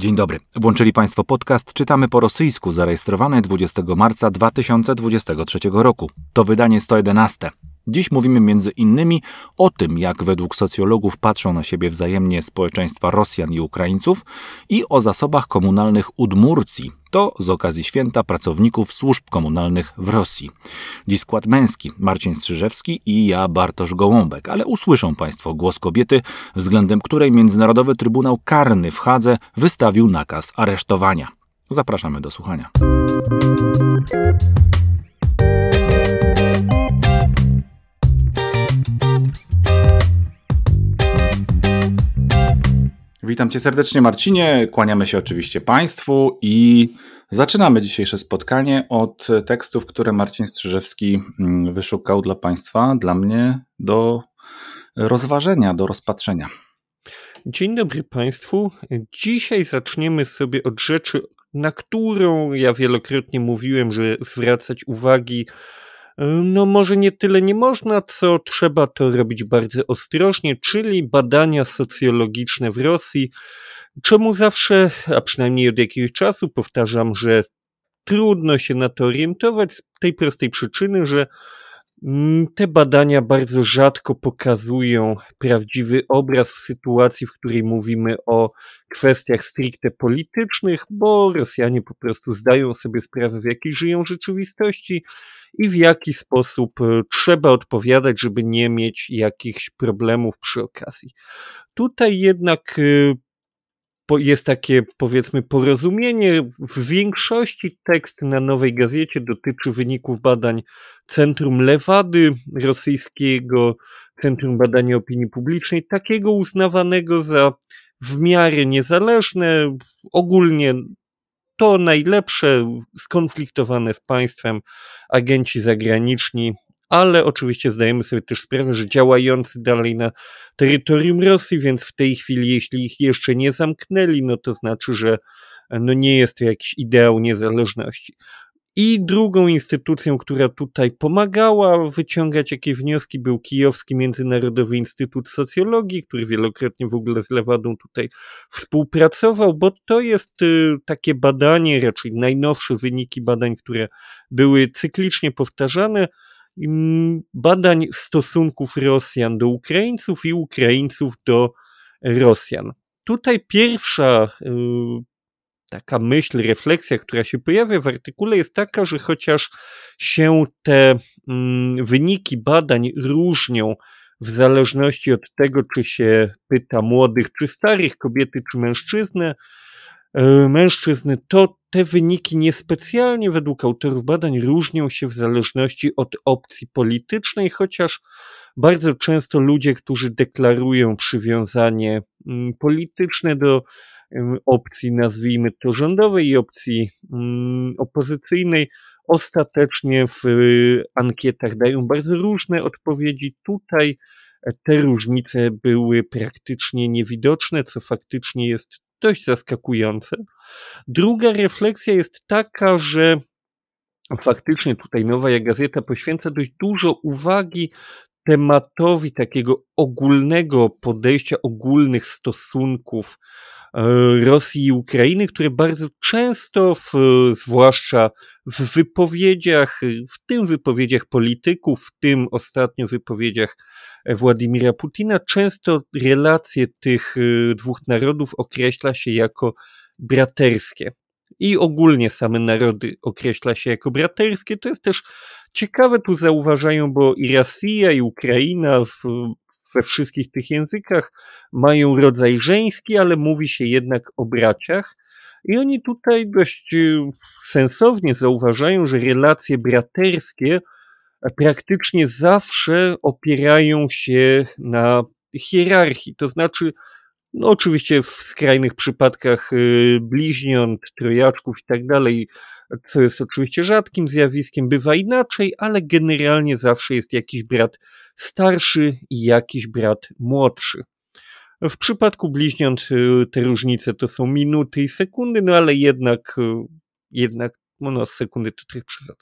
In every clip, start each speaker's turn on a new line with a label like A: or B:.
A: Dzień dobry. Włączyli Państwo podcast Czytamy po rosyjsku, zarejestrowany 20 marca 2023 roku. To wydanie 111. Dziś mówimy między innymi o tym, jak według socjologów patrzą na siebie wzajemnie społeczeństwa Rosjan i Ukraińców i o zasobach komunalnych Udmurcji, to z okazji święta pracowników służb komunalnych w Rosji. Dziś skład męski Marcin Strzyżewski i ja Bartosz Gołąbek, ale usłyszą Państwo głos kobiety, względem której Międzynarodowy Trybunał Karny w Hadze wystawił nakaz aresztowania. Zapraszamy do słuchania. Witam Cię serdecznie, Marcinie. Kłaniamy się oczywiście Państwu i zaczynamy dzisiejsze spotkanie od tekstów, które Marcin Strzyżewski mm, wyszukał dla Państwa, dla mnie do rozważenia, do rozpatrzenia.
B: Dzień dobry Państwu. Dzisiaj zaczniemy sobie od rzeczy, na którą ja wielokrotnie mówiłem, że zwracać uwagi no może nie tyle nie można, co trzeba to robić bardzo ostrożnie, czyli badania socjologiczne w Rosji. Czemu zawsze, a przynajmniej od jakiegoś czasu powtarzam, że trudno się na to orientować z tej prostej przyczyny, że te badania bardzo rzadko pokazują prawdziwy obraz sytuacji, w której mówimy o kwestiach stricte politycznych, bo Rosjanie po prostu zdają sobie sprawę, w jakiej żyją rzeczywistości i w jaki sposób e, trzeba odpowiadać, żeby nie mieć jakichś problemów przy okazji. Tutaj jednak e, jest takie, powiedzmy, porozumienie. W większości tekst na Nowej Gazecie dotyczy wyników badań Centrum Lewady rosyjskiego, Centrum Badania Opinii Publicznej, takiego uznawanego za w miarę niezależne, ogólnie to najlepsze skonfliktowane z państwem agenci zagraniczni, ale oczywiście zdajemy sobie też sprawę, że działający dalej na terytorium Rosji, więc w tej chwili, jeśli ich jeszcze nie zamknęli, no to znaczy, że no nie jest to jakiś ideał niezależności. I drugą instytucją, która tutaj pomagała wyciągać jakieś wnioski, był Kijowski Międzynarodowy Instytut Socjologii, który wielokrotnie w ogóle z Lewadą tutaj współpracował, bo to jest y, takie badanie, raczej najnowsze wyniki badań, które były cyklicznie powtarzane, badań stosunków Rosjan do Ukraińców i Ukraińców do Rosjan. Tutaj pierwsza y, taka myśl, refleksja, która się pojawia w artykule, jest taka, że chociaż się te mm, wyniki badań różnią w zależności od tego, czy się pyta młodych czy starych, kobiety czy mężczyznę, e, mężczyzny, to te wyniki niespecjalnie według autorów badań różnią się w zależności od opcji politycznej, chociaż bardzo często ludzie, którzy deklarują przywiązanie mm, polityczne do opcji, nazwijmy to rządowej i opcji mm, opozycyjnej, ostatecznie w y, ankietach dają bardzo różne odpowiedzi. Tutaj te różnice były praktycznie niewidoczne, co faktycznie jest dość zaskakujące. Druga refleksja jest taka, że faktycznie tutaj Nowa Gazeta poświęca dość dużo uwagi tematowi takiego ogólnego podejścia, ogólnych stosunków Rosji i Ukrainy, które bardzo często, w, zwłaszcza w wypowiedziach, w tym wypowiedziach polityków, w tym ostatnio wypowiedziach Władimira Putina, często relacje tych e, dwóch narodów określa się jako braterskie. I ogólnie same narody określa się jako braterskie. To jest też ciekawe, tu zauważają, bo i Rosja, i Ukraina w, we wszystkich tych językach mają rodzaj żeński, ale mówi się jednak o braciach. I oni tutaj dość y, sensownie zauważają, że relacje braterskie praktycznie zawsze opierają się na hierarchii. To znaczy, no oczywiście w skrajnych przypadkach y, bliźniąt, trojaczków i tak dalej, co jest oczywiście rzadkim zjawiskiem, bywa inaczej, ale generalnie zawsze jest jakiś brat starszy i jakiś brat młodszy. W przypadku bliźniąt y, te różnice to są minuty i sekundy, no ale jednak, y, jednak no, no sekundy to trochę przesad.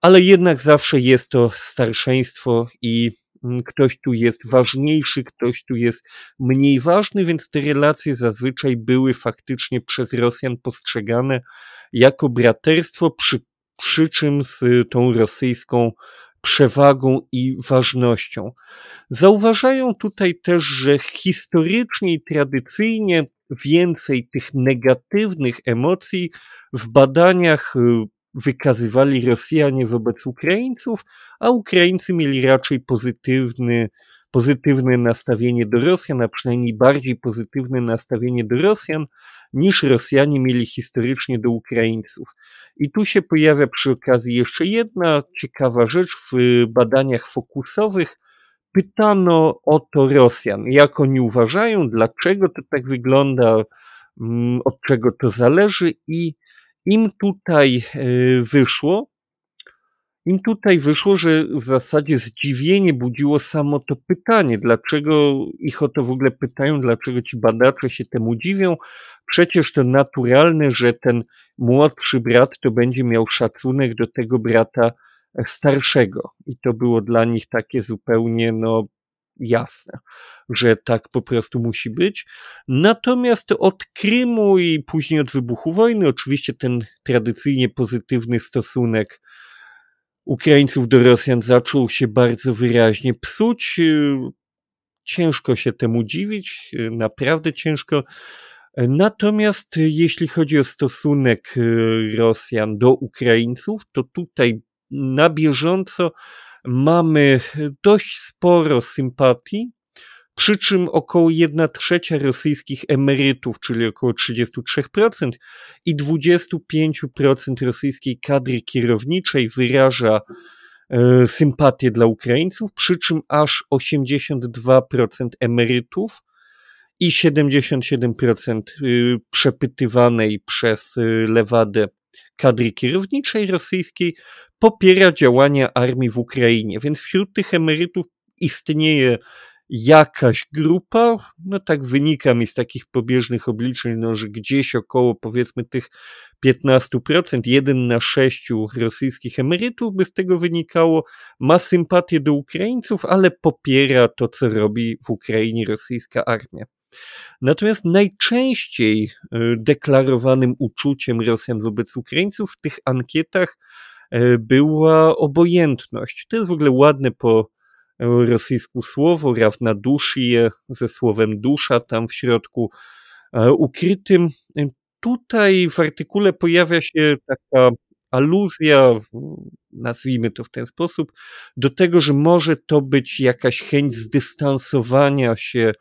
B: Ale jednak zawsze jest to starszeństwo i mm, ktoś tu jest ważniejszy, ktoś tu jest mniej ważny, więc te relacje zazwyczaj były faktycznie przez Rosjan postrzegane jako braterstwo, przy, przy czym z tą rosyjską przewagą i ważnością. Zauważają tutaj też, że historycznie i tradycyjnie więcej tych negatywnych emocji w badaniach y, wykazywali Rosjanie wobec Ukraińców, a Ukraińcy mieli raczej pozytywny, pozytywne nastawienie do Rosjan, a przynajmniej bardziej pozytywne nastawienie do Rosjan, niż Rosjanie mieli historycznie do Ukraińców. I tu się pojawia przy okazji jeszcze jedna ciekawa rzecz. W badaniach fokusowych. Pytano o to Rosjan, jak oni uważają, dlaczego to tak wygląda, mm, od czego to zależy? I im tutaj e, wyszło, im tutaj wyszło, że w zasadzie zdziwienie budziło samo to pytanie, dlaczego ich o to w ogóle pytają, dlaczego ci badacze się temu dziwią. Przecież to naturalne, że ten młodszy brat to będzie miał szacunek do tego brata starszego. I to było dla nich takie zupełnie, no, jasne, że tak po prostu musi być. Natomiast od Krymu i później od wybuchu wojny, oczywiście ten tradycyjnie pozytywny stosunek Ukraińców do Rosjan zaczął się bardzo wyraźnie psuć. Ciężko się temu dziwić, naprawdę ciężko. Natomiast jeśli chodzi o stosunek Rosjan do Ukraińców, to tutaj na bieżąco mamy dość sporo sympatii, przy czym około 1 trzecia rosyjskich emerytów, czyli około 33% i 25% rosyjskiej kadry kierowniczej wyraża sympatię dla Ukraińców, przy czym aż 82% emerytów i 77% y, przepytywanej przez y, Lewadę kadry kierowniczej rosyjskiej popiera działania armii w Ukrainie. Więc wśród tych emerytów istnieje jakaś grupa, no tak wynika mi z takich pobieżnych obliczeń, no, że gdzieś około powiedzmy tych 15%, jeden na sześciu rosyjskich emerytów by z tego wynikało, ma sympatię do Ukraińców, ale popiera to, co robi w Ukrainie rosyjska armia. Natomiast najczęściej y, deklarowanym uczuciem Rosjan wobec Ukraińców w tych ankietach y, była obojętność. To jest w ogóle ładne po rosyjsku słowo, rawna duszy ze słowem dusza tam w środku e, ukrytym. Tutaj w artykule pojawia się taka aluzja, nazwijmy to w ten sposób, do tego, że może to być jakaś chęć zdystansowania się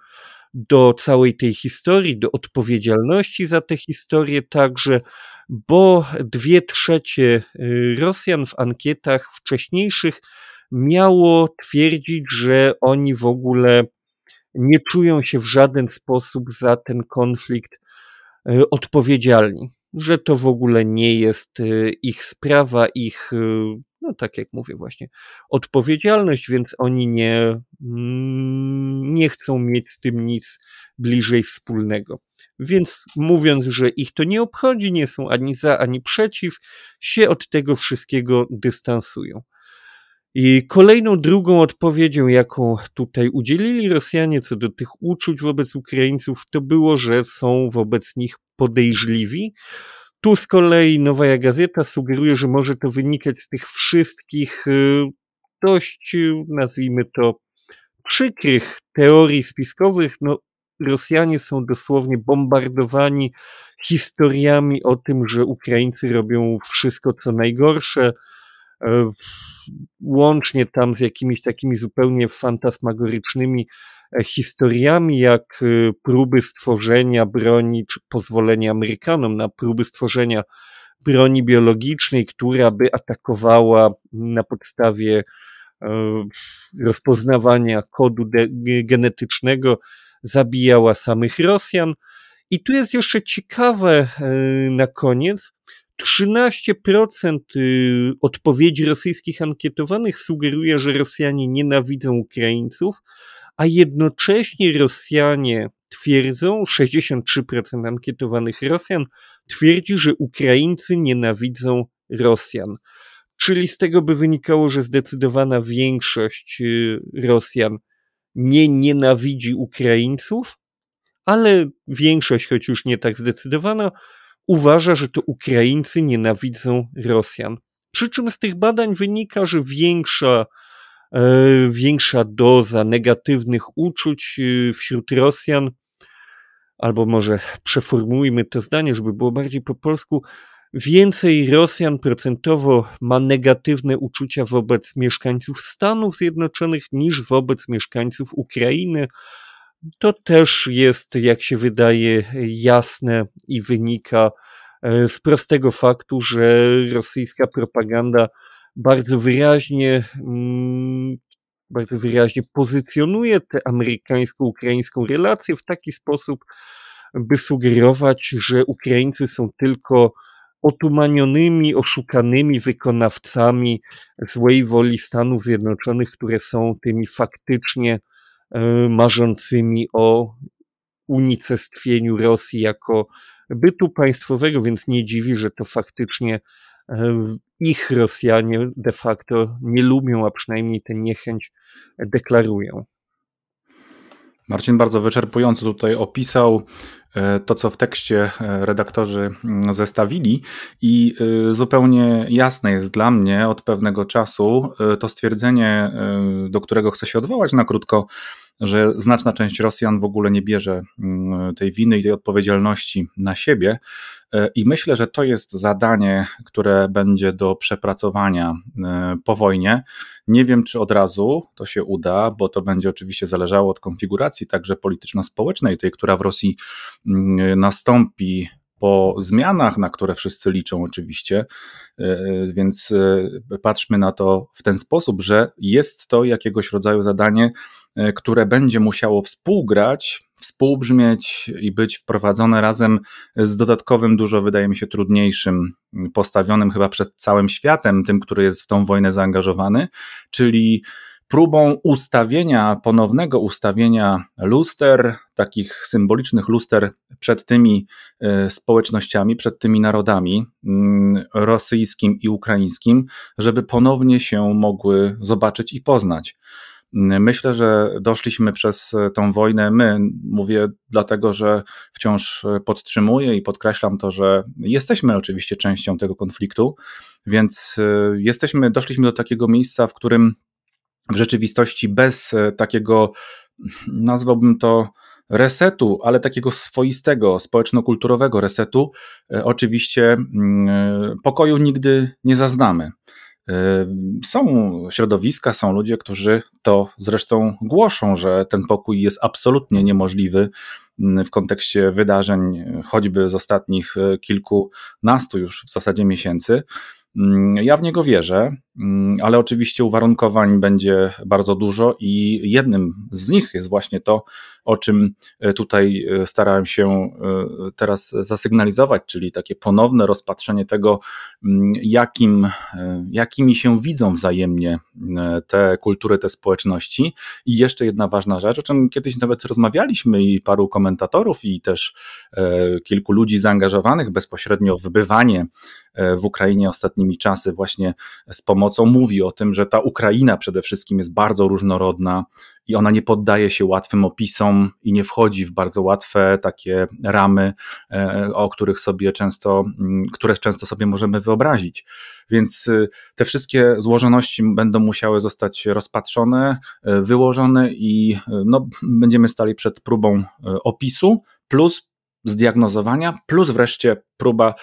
B: do całej tej historii, do odpowiedzialności za tę historię także, bo dwie trzecie y, Rosjan w ankietach wcześniejszych miało twierdzić, że oni w ogóle nie czują się w żaden sposób za ten konflikt y, odpowiedzialni, że to w ogóle nie jest y, ich sprawa, ich no tak jak mówię właśnie, odpowiedzialność, więc oni nie, mm, nie chcą mieć z tym nic bliżej wspólnego. Więc mówiąc, że ich to nie obchodzi, nie są ani za, ani przeciw, się od tego wszystkiego dystansują. I kolejną drugą odpowiedzią, jaką tutaj udzielili Rosjanie co do tych uczuć wobec Ukraińców, to było, że są wobec nich podejrzliwi, tu z kolei Nowa Gazeta sugeruje, że może to wynikać z tych wszystkich y, dość, y, nazwijmy to, przykrych teorii spiskowych. No, Rosjanie są dosłownie bombardowani historiami o tym, że Ukraińcy robią wszystko co najgorsze, e, łącznie tam z jakimiś takimi zupełnie fantasmagorycznymi historiami, jak e, próby stworzenia broni, czy pozwolenia Amerykanom na próby stworzenia broni biologicznej, która by atakowała na podstawie e, rozpoznawania kodu genetycznego, zabijała samych Rosjan. I tu jest jeszcze ciekawe na koniec, 13% y, odpowiedzi rosyjskich ankietowanych sugeruje, że Rosjanie nienawidzą Ukraińców, a jednocześnie Rosjanie twierdzą, 63% ankietowanych Rosjan twierdzi, że Ukraińcy nienawidzą Rosjan. Czyli z tego by wynikało, że zdecydowana większość y, Rosjan nie nienawidzi Ukraińców, ale większość, choć już nie tak zdecydowana, uważa, że to Ukraińcy nienawidzą Rosjan. Przy czym z tych badań wynika, że większa, większa doza negatywnych uczuć e, wśród Rosjan, albo może przeformułujmy to zdanie, żeby było bardziej po polsku, więcej Rosjan procentowo ma negatywne uczucia wobec mieszkańców Stanów Zjednoczonych niż wobec mieszkańców Ukrainy. To też jest, jak się wydaje, jasne i wynika e, z prostego faktu, że rosyjska propaganda bardzo wyraźnie, mm, bardzo wyraźnie pozycjonuje tę amerykańsko-ukraińską relację w taki sposób, by sugerować, że Ukraińcy są tylko otumanionymi, oszukanymi wykonawcami złej woli Stanów Zjednoczonych, które są tymi faktycznie e, marzącymi o unicestwieniu Rosji jako bytu państwowego, więc nie dziwi, że to faktycznie e, ich Rosjanie de facto nie lubią, a przynajmniej tę niechęć deklarują.
A: Marcin bardzo wyczerpująco tutaj opisał e, to, co w tekście e, redaktorzy mm, zestawili, i e, zupełnie jasne jest dla mnie od pewnego czasu to stwierdzenie, do którego chcę się odwołać na krótko, że znaczna część Rosjan w ogóle nie bierze mm, tej winy i tej odpowiedzialności na siebie. E, I myślę, że to jest zadanie, które będzie do przepracowania e, po wojnie. Nie wiem, czy od razu to się uda, bo to będzie oczywiście zależało od konfiguracji także polityczno-społecznej, tej, która w Rosji mm, nastąpi po zmianach, na które wszyscy liczą oczywiście, e, więc patrzmy na to w ten sposób, że jest to jakiegoś rodzaju zadanie, które będzie musiało współgrać, współbrzmieć i być wprowadzone razem z dodatkowym, dużo wydaje mi się trudniejszym, postawionym chyba przed całym światem, tym, który jest w tą wojnę zaangażowany, czyli próbą ustawienia, ponownego ustawienia luster, takich symbolicznych luster przed tymi e, społecznościami, przed tymi narodami mm, rosyjskim i ukraińskim, żeby ponownie się mogły zobaczyć i poznać. Myślę, że doszliśmy przez tą wojnę. My, mówię dlatego, że wciąż podtrzymuję i podkreślam to, że jesteśmy oczywiście częścią tego konfliktu, więc e, jesteśmy, doszliśmy do takiego miejsca, w którym w rzeczywistości bez e, takiego, nazwałbym to, resetu, ale takiego swoistego, społeczno-kulturowego resetu, e, oczywiście mm, pokoju nigdy nie zaznamy. Są środowiska, są ludzie, którzy to zresztą głoszą, że ten pokój jest absolutnie niemożliwy mm, w kontekście wydarzeń, choćby z ostatnich e, kilkunastu już w zasadzie miesięcy. Mm, ja w niego wierzę, mm, ale oczywiście uwarunkowań będzie bardzo dużo i jednym z nich jest właśnie to, o czym e, tutaj e, starałem się e, teraz zasygnalizować, czyli takie ponowne rozpatrzenie tego, mm, jakim, jakimi się widzą wzajemnie te kultury, te społeczności. I jeszcze jedna ważna rzecz, o czym kiedyś nawet rozmawialiśmy i paru komentatorów, i też kilku ludzi zaangażowanych bezpośrednio w bywanie w Ukrainie ostatnimi czasy, właśnie z pomocą, mówi o tym, że ta Ukraina przede wszystkim jest bardzo różnorodna, i ona nie poddaje się łatwym opisom i nie wchodzi w bardzo łatwe takie ramy, e, o których sobie często, mm, które często sobie możemy wyobrazić. Więc y, te wszystkie złożoności będą musiały zostać rozpatrzone, e, wyłożone i y, no, będziemy stali przed próbą e, opisu plus zdiagnozowania, plus wreszcie próba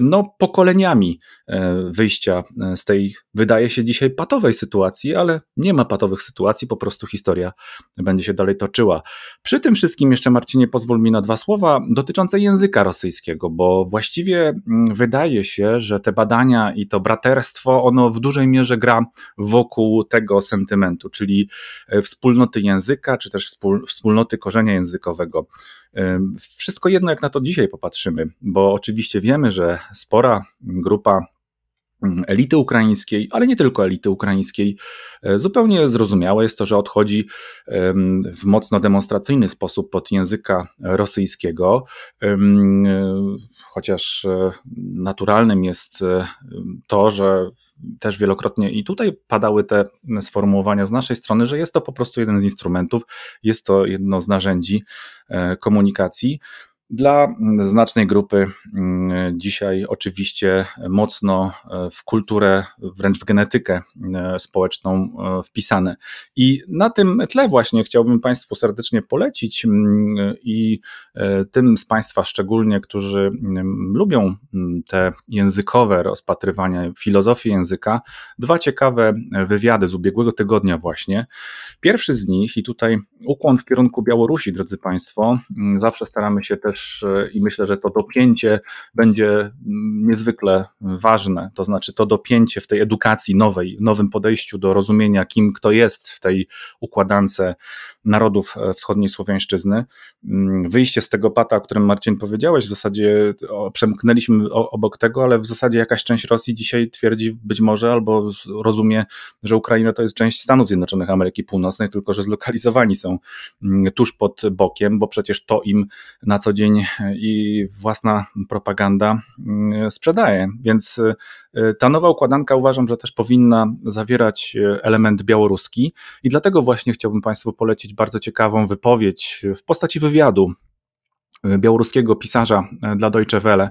A: no, pokoleniami e, wyjścia e, z tej, wydaje się dzisiaj, patowej sytuacji, ale nie ma patowych sytuacji, po prostu historia będzie się dalej toczyła. Przy tym wszystkim jeszcze, Marcinie, pozwól mi na dwa słowa dotyczące języka rosyjskiego, bo właściwie mm, wydaje się, że te badania i to braterstwo, ono w dużej mierze gra wokół tego sentymentu, czyli e, wspólnoty języka, czy też wspólnoty korzenia językowego. Wszystko jedno, jak na to dzisiaj popatrzymy, bo oczywiście wiemy, że spora grupa elity ukraińskiej, ale nie tylko elity ukraińskiej. E, zupełnie zrozumiałe jest to, że odchodzi w mocno demonstracyjny sposób pod języka rosyjskiego chociaż naturalnym jest to, że też wielokrotnie i tutaj padały te sformułowania z naszej strony, że jest to po prostu jeden z instrumentów, jest to jedno z narzędzi komunikacji. Dla znacznej grupy mm, dzisiaj oczywiście mocno e, w kulturę, wręcz w genetykę e, społeczną e, wpisane. I na tym tle właśnie chciałbym Państwu serdecznie polecić mm, i tym z Państwa szczególnie, którzy mm, lubią te językowe rozpatrywania, filozofię języka, dwa ciekawe wywiady z ubiegłego tygodnia właśnie. Pierwszy z nich, i tutaj ukłon w kierunku Białorusi, drodzy Państwo, zawsze staramy się też też i myślę, że to dopięcie będzie mm, niezwykle ważne. To znaczy to dopięcie w tej edukacji nowej, nowym podejściu do rozumienia, kim kto jest w tej układance narodów e, wschodniej Słowiańszczyzny. Mm, wyjście z tego pata, o którym Marcin powiedziałeś, w zasadzie przemknęliśmy obok tego, ale w zasadzie jakaś część Rosji dzisiaj twierdzi być może albo rozumie, że Ukraina to jest część Stanów Zjednoczonych Ameryki Północnej, tylko że zlokalizowani są mm, tuż pod bokiem, bo przecież to im na co dzień i własna propaganda mm, sprzedaje. Więc e, ta nowa układanka uważam, że też powinna zawierać e, element białoruski i dlatego właśnie chciałbym Państwu polecić bardzo ciekawą wypowiedź w postaci wywiadu białoruskiego pisarza e, dla Deutsche Welle,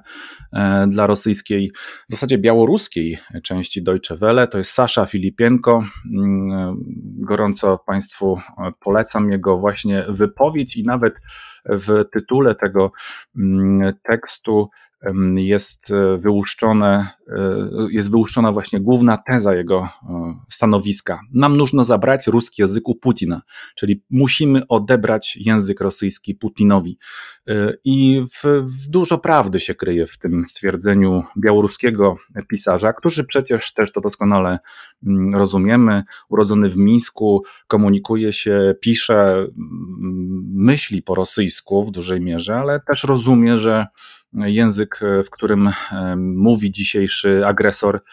A: e, dla rosyjskiej, w zasadzie białoruskiej części Deutsche Welle. To jest Sasza Filipienko. Mm, gorąco Państwu polecam jego właśnie wypowiedź i nawet w tytule tego mm, tekstu jest e, wyłuszczone, e, jest wyłuszczona właśnie główna teza jego e, stanowiska. Nam нужно zabrać ruski język u Putina, czyli musimy odebrać język rosyjski Putinowi. I w, w dużo prawdy się kryje w tym stwierdzeniu białoruskiego pisarza, który przecież też to doskonale mm, rozumiemy, urodzony w Mińsku, komunikuje się, pisze, mm, myśli po rosyjsku w dużej mierze, ale też rozumie, że język, w którym mówi dzisiejszy agresor,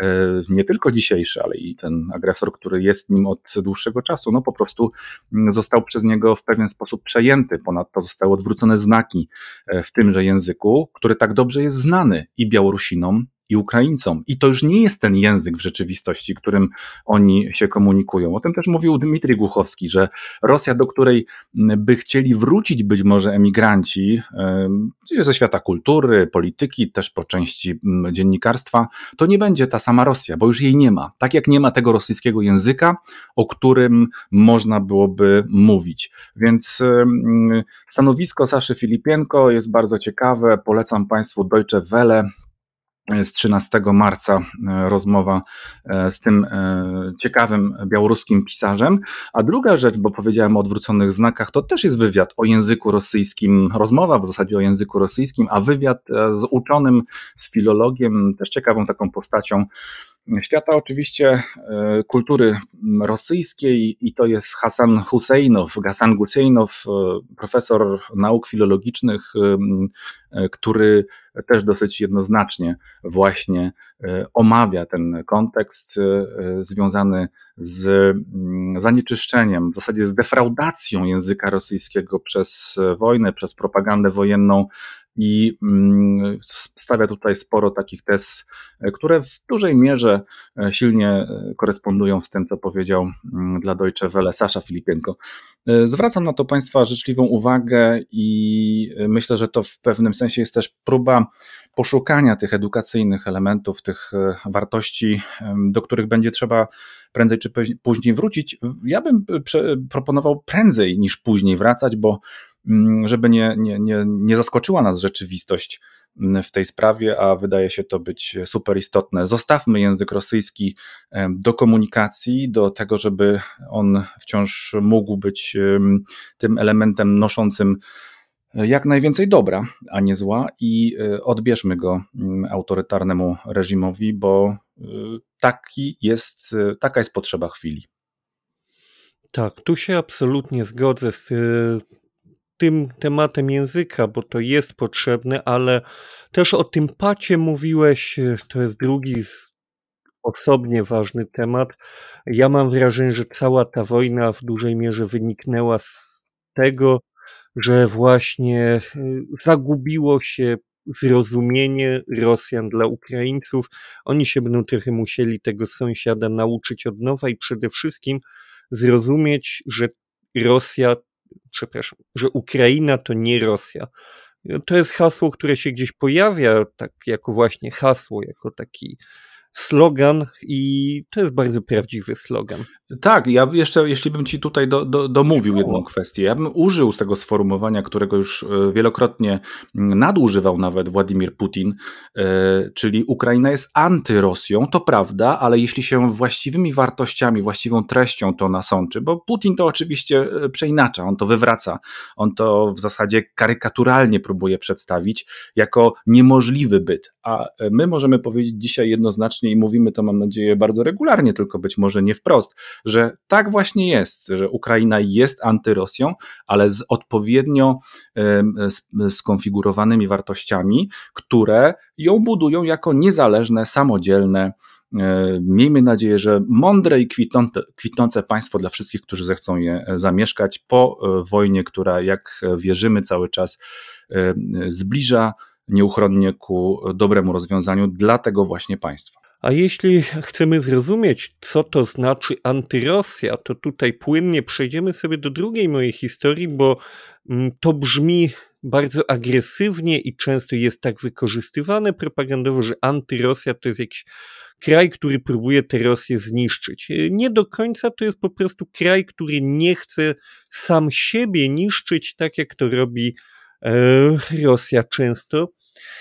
A: e, nie tylko dzisiejszy, ale i ten agresor, który jest nim od dłuższego czasu, no po prostu mm, został przez niego w pewien sposób przejęty. Ponadto zostały odwrócone znaki e, w tymże języku, który tak dobrze jest znany i Białorusinom, i Ukraińcom. I to już nie jest ten język w rzeczywistości, którym oni się komunikują. O tym też mówił Dmitrij Głuchowski, że Rosja, do której by chcieli wrócić być może emigranci ze świata kultury, polityki, też po części dziennikarstwa, to nie będzie ta sama Rosja, bo już jej nie ma. Tak jak nie ma tego rosyjskiego języka, o którym można byłoby mówić. Więc stanowisko Saszy Filipienko jest bardzo ciekawe. Polecam Państwu Deutsche Welle z 13 marca e, rozmowa e, z tym e, ciekawym białoruskim pisarzem. A druga rzecz, bo powiedziałem o odwróconych znakach, to też jest wywiad o języku rosyjskim, rozmowa w zasadzie o języku rosyjskim, a wywiad z uczonym, z filologiem, też ciekawą taką postacią, świata oczywiście kultury rosyjskiej i to jest Hasan Husseinow, Hasan Husseinow, profesor nauk filologicznych, który też dosyć jednoznacznie właśnie e, omawia ten kontekst e, związany z mm, zanieczyszczeniem, w zasadzie z defraudacją języka rosyjskiego przez wojnę, przez propagandę wojenną i mm, stawia tutaj sporo takich tez, które w dużej mierze e, silnie korespondują z tym, co powiedział mm, dla Deutsche Welle Sasza Filipienko. Zwracam na to Państwa życzliwą uwagę i myślę, że to w pewnym sensie jest też próba poszukania tych edukacyjnych elementów, tych e, wartości, do których będzie trzeba prędzej czy później wrócić. Ja bym proponował prędzej niż później wracać, bo żeby nie, nie, nie, nie zaskoczyła nas rzeczywistość w tej sprawie, a wydaje się to być super istotne. Zostawmy język rosyjski do komunikacji, do tego, żeby on wciąż mógł być tym elementem noszącym jak najwięcej dobra, a nie zła, i e, odbierzmy go mm, autorytarnemu reżimowi, bo e, taki jest, e, taka jest potrzeba chwili.
B: Tak, tu się absolutnie zgodzę z tym tematem języka, bo to jest potrzebne, ale też o tym pacie mówiłeś, to jest drugi osobnie ważny temat. Ja mam wrażenie, że cała ta wojna w dużej mierze wyniknęła z tego, że właśnie y, zagubiło się zrozumienie Rosjan dla Ukraińców. Oni się będą trochę musieli tego sąsiada nauczyć od nowa i przede wszystkim zrozumieć, że Rosja, przepraszam, że Ukraina to nie Rosja. To jest hasło, które się gdzieś pojawia, tak jako właśnie hasło, jako taki slogan i to jest bardzo prawdziwy slogan.
A: Tak, ja jeszcze, jeśli bym ci tutaj do, do, domówił jedną kwestię, ja bym użył z tego sformułowania, którego już e, wielokrotnie nadużywał nawet Władimir Putin, e, czyli Ukraina jest antyrosją, to prawda, ale jeśli się właściwymi wartościami, właściwą treścią to nasączy, bo Putin to oczywiście e, przeinacza, on to wywraca, on to w zasadzie karykaturalnie próbuje przedstawić jako niemożliwy byt, a my możemy powiedzieć dzisiaj jednoznacznie i mówimy to mam nadzieję bardzo regularnie, tylko być może nie wprost, że tak właśnie jest, że Ukraina jest antyrosją, ale z odpowiednio skonfigurowanymi wartościami, które ją budują jako niezależne, samodzielne, e, Miejmy nadzieję, że mądre i kwitnące, kwitnące państwo dla wszystkich, którzy zechcą je e, zamieszkać po e, wojnie, która, jak wierzymy, cały czas zbliża nieuchronnie ku dobremu rozwiązaniu dla tego właśnie państwa.
B: A jeśli chcemy zrozumieć, co to znaczy antyrosja, to tutaj płynnie przejdziemy sobie do drugiej mojej historii, bo mm, to brzmi bardzo agresywnie i często jest tak wykorzystywane propagandowo, że antyrosja to jest jakiś kraj, który próbuje tę Rosję zniszczyć. Nie do końca to jest po prostu kraj, który nie chce sam siebie niszczyć, tak jak to robi e, Rosja często.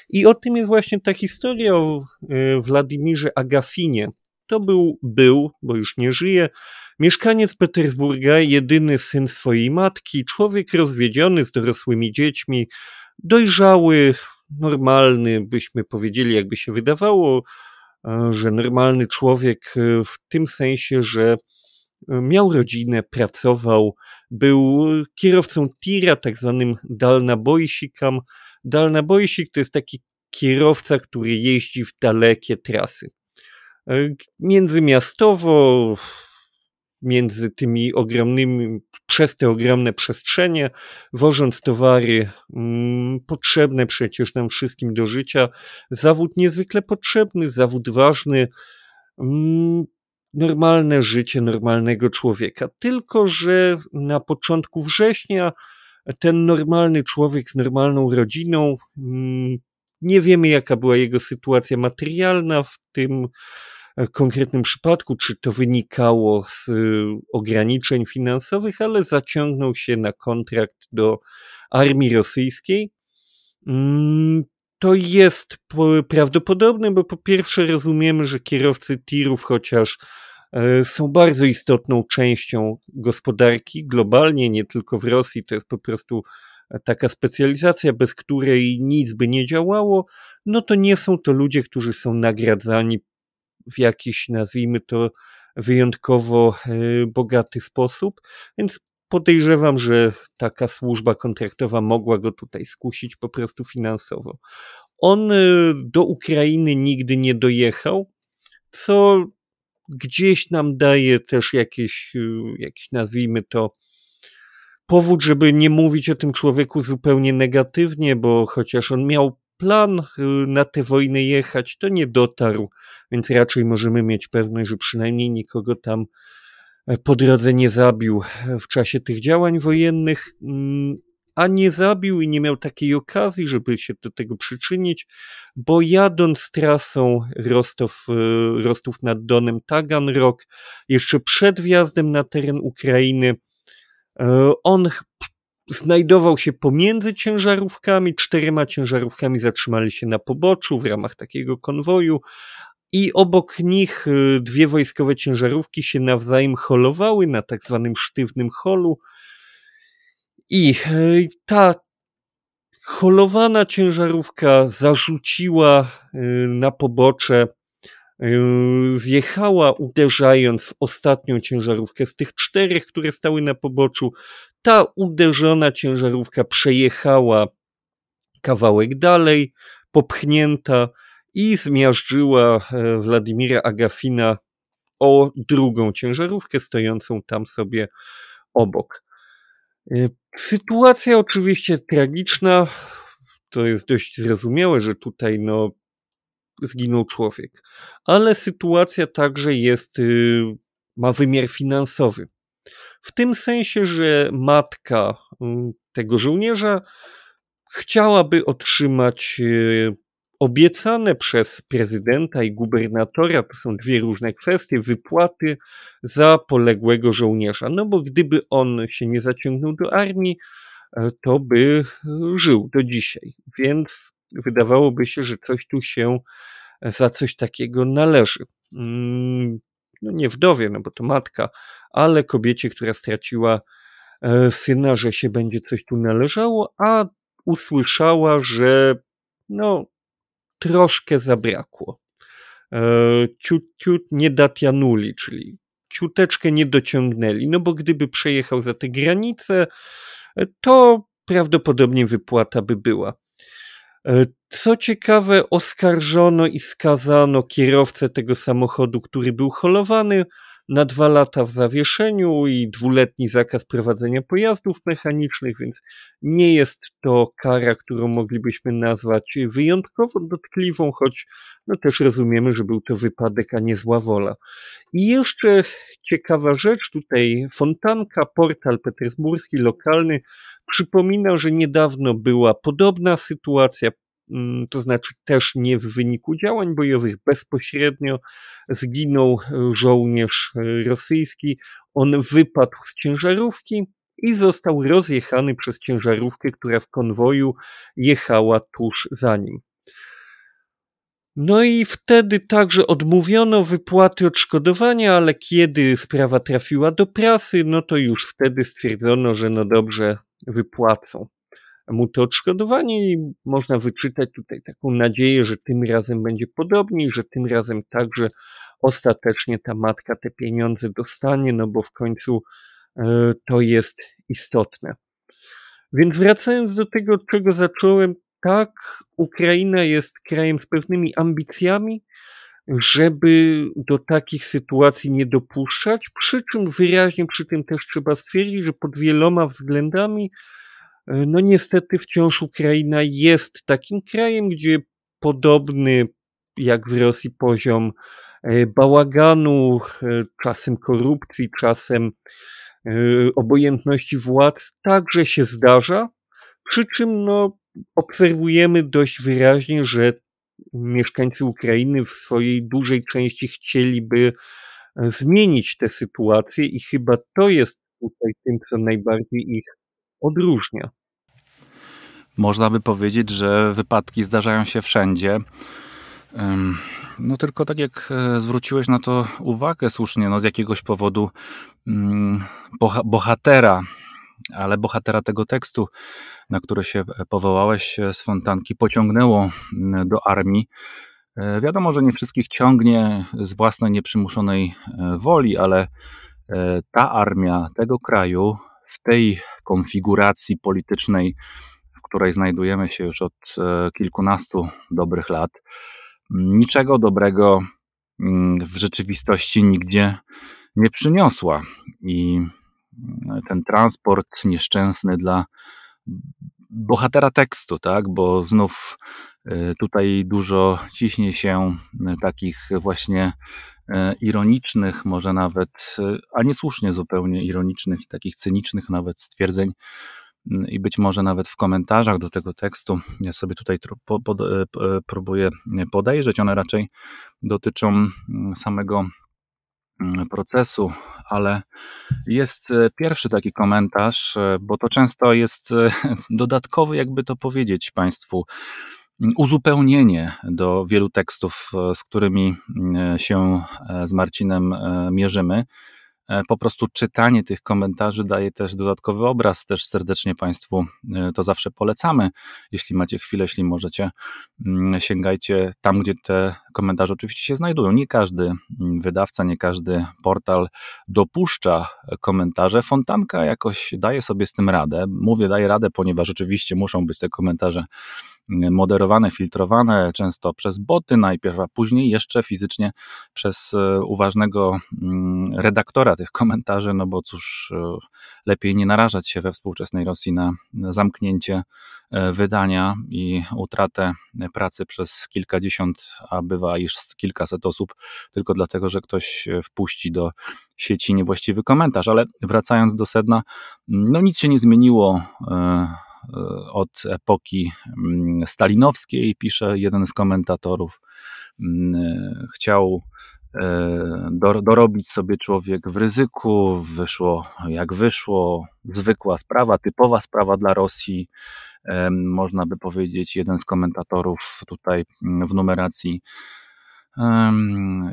B: I o tym jest właśnie ta historia o e, Władimirze Agafinie. To był, był, bo już nie żyje, mieszkaniec Petersburga, jedyny syn swojej matki, człowiek rozwiedziony z dorosłymi dziećmi, dojrzały, normalny, byśmy powiedzieli, jakby się wydawało, e, że normalny człowiek e, w tym sensie, że miał rodzinę, pracował, był kierowcą tira, tak zwanym dalnabojsikam, Dalnabojsik to jest taki kierowca, który jeździ w dalekie trasy. E, międzymiastowo, między tymi ogromnymi, przez te ogromne przestrzenie, wożąc towary mm, potrzebne przecież nam wszystkim do życia. Zawód niezwykle potrzebny, zawód ważny, mm, normalne życie normalnego człowieka. Tylko, że na początku września ten normalny człowiek z normalną rodziną, mm, nie wiemy jaka była jego sytuacja materialna w tym e, konkretnym przypadku, czy to wynikało z e, ograniczeń finansowych, ale zaciągnął się na kontrakt do armii rosyjskiej. Mm, to jest prawdopodobne, bo po pierwsze rozumiemy, że kierowcy tirów, chociaż są bardzo istotną częścią gospodarki globalnie, nie tylko w Rosji. To jest po prostu e, taka specjalizacja, bez której nic by nie działało. No to nie są to ludzie, którzy są nagradzani w jakiś, nazwijmy to, wyjątkowo e, bogaty sposób, więc podejrzewam, że taka służba kontraktowa mogła go tutaj skusić po prostu finansowo. On do Ukrainy nigdy nie dojechał, co gdzieś nam daje też jakieś, y, jakiś nazwijmy to, powód, żeby nie mówić o tym człowieku zupełnie negatywnie, bo chociaż on miał plan y, na tę wojnę jechać, to nie dotarł, więc raczej możemy mieć pewność, że przynajmniej nikogo tam e, po drodze nie zabił w czasie tych działań wojennych. A nie zabił i nie miał takiej okazji, żeby się do tego przyczynić, bo jadąc trasą Rostów, e, Rostów nad Donem Taganrog, jeszcze przed wjazdem na teren Ukrainy, e, on znajdował się pomiędzy ciężarówkami, czterema ciężarówkami zatrzymali się na poboczu w ramach takiego konwoju, i obok nich e, dwie wojskowe ciężarówki się nawzajem holowały na tak zwanym sztywnym holu, i e, ta holowana ciężarówka zarzuciła e, na pobocze, e, zjechała uderzając w ostatnią ciężarówkę z tych czterech, które stały na poboczu. Ta uderzona ciężarówka przejechała kawałek dalej, popchnięta i zmiażdżyła Władimira Agafina o drugą ciężarówkę stojącą tam sobie obok. Sytuacja oczywiście tragiczna. to jest dość zrozumiałe, że tutaj no, zginął człowiek. Ale sytuacja także jest, y, ma wymiar finansowy. W tym sensie, że matka y, tego żołnierza chciałaby otrzymać y, obiecane przez prezydenta i gubernatora, to są dwie różne kwestie, wypłaty za poległego żołnierza. No bo gdyby on się nie zaciągnął do armii, e, to by żył do dzisiaj. Więc wydawałoby się, że coś tu się za coś takiego należy. Mm, no nie wdowie, no bo to matka, ale kobiecie, która straciła e, syna, że się będzie coś tu należało, a usłyszała, że no troszkę zabrakło. E, ciut, ciut nie datianuli, czyli ciuteczkę nie dociągnęli, no bo gdyby przejechał za tę granicę, e, to prawdopodobnie wypłata by była. E, co ciekawe, oskarżono i skazano kierowcę tego samochodu, który był holowany, na dwa lata w zawieszeniu i dwuletni zakaz prowadzenia pojazdów mechanicznych, więc nie jest to kara, którą moglibyśmy nazwać wyjątkowo dotkliwą, choć no też rozumiemy, że był to wypadek, a nie zła wola. I jeszcze ciekawa rzecz, tutaj Fontanka, portal petersburski, lokalny, przypomina, że niedawno była podobna sytuacja. Mm, to znaczy też nie w wyniku działań bojowych, bezpośrednio zginął e, żołnierz e, rosyjski. On wypadł z ciężarówki i został rozjechany przez ciężarówkę, która w konwoju jechała tuż za nim. No i wtedy także odmówiono wypłaty odszkodowania, ale kiedy sprawa trafiła do prasy, no to już wtedy stwierdzono, że no dobrze, wypłacą mu to odszkodowanie i można wyczytać tutaj taką nadzieję, że tym razem będzie podobnie, że tym razem także ostatecznie ta matka te pieniądze dostanie, no bo w końcu e, to jest istotne. Więc wracając do tego, od czego zacząłem, tak, Ukraina jest krajem z pewnymi ambicjami, żeby do takich sytuacji nie dopuszczać, przy czym wyraźnie przy tym też trzeba stwierdzić, że pod wieloma względami no niestety wciąż Ukraina jest takim krajem, gdzie podobny jak w Rosji poziom e, bałaganu, e, czasem korupcji, czasem obojętności władz także się zdarza. Przy czym no, obserwujemy dość wyraźnie, że mieszkańcy Ukrainy w swojej dużej części chcieliby zmienić tę sytuację i chyba to jest tutaj tym, co najbardziej ich odróżnia.
A: Można by powiedzieć, że wypadki zdarzają się wszędzie. No tylko tak jak e, zwróciłeś na to uwagę słusznie, no z jakiegoś powodu mm, bohatera, ale bohatera tego tekstu, na który się powołałeś e, z fontanki, pociągnęło mm, do armii. E, wiadomo, że nie wszystkich ciągnie z własnej nieprzymuszonej woli, ale ta armia tego kraju w tej konfiguracji politycznej, w której znajdujemy się już od e, kilkunastu dobrych lat, niczego dobrego mm, w rzeczywistości nigdzie nie przyniosła. I mm, ten transport nieszczęsny dla bohatera tekstu, tak, bo znów e, tutaj dużo ciśnie się takich właśnie E, ironicznych, może nawet, e, a niesłusznie zupełnie ironicznych takich cynicznych nawet stwierdzeń. Mm, I być może nawet w komentarzach do tego tekstu, ja sobie tutaj e, próbuję podejrzeć, one raczej dotyczą mm, samego mm, procesu, ale jest pierwszy taki komentarz, bo to często jest dodatkowy, jakby to powiedzieć Państwu, uzupełnienie do wielu tekstów, e, z którymi e, się e, z Marcinem mierzymy. Po prostu czytanie tych komentarzy daje też dodatkowy obraz. Też serdecznie Państwu to zawsze polecamy. Jeśli macie chwilę, jeśli możecie, mm, sięgajcie tam, gdzie te komentarze oczywiście się znajdują. Nie każdy mm, wydawca, nie każdy portal dopuszcza komentarze. Fontanka jakoś daje sobie z tym radę. Mówię, daje radę, ponieważ oczywiście muszą być te komentarze moderowane, filtrowane często przez boty najpierw, a później jeszcze fizycznie przez uważnego mm, redaktora tych komentarzy, no bo cóż, lepiej nie narażać się we współczesnej Rosji na zamknięcie wydania i utratę pracy przez kilkadziesiąt, a bywa iż kilkaset osób, tylko dlatego, że ktoś wpuści do sieci niewłaściwy komentarz. Ale wracając do sedna, no nic się nie zmieniło e, e, od epoki mm, stalinowskiej, pisze jeden z komentatorów. Mm, e, chciał dorobić sobie człowiek w ryzyku, wyszło jak wyszło, zwykła sprawa, typowa sprawa dla Rosji. Można by powiedzieć, jeden z komentatorów tutaj mm, w numeracji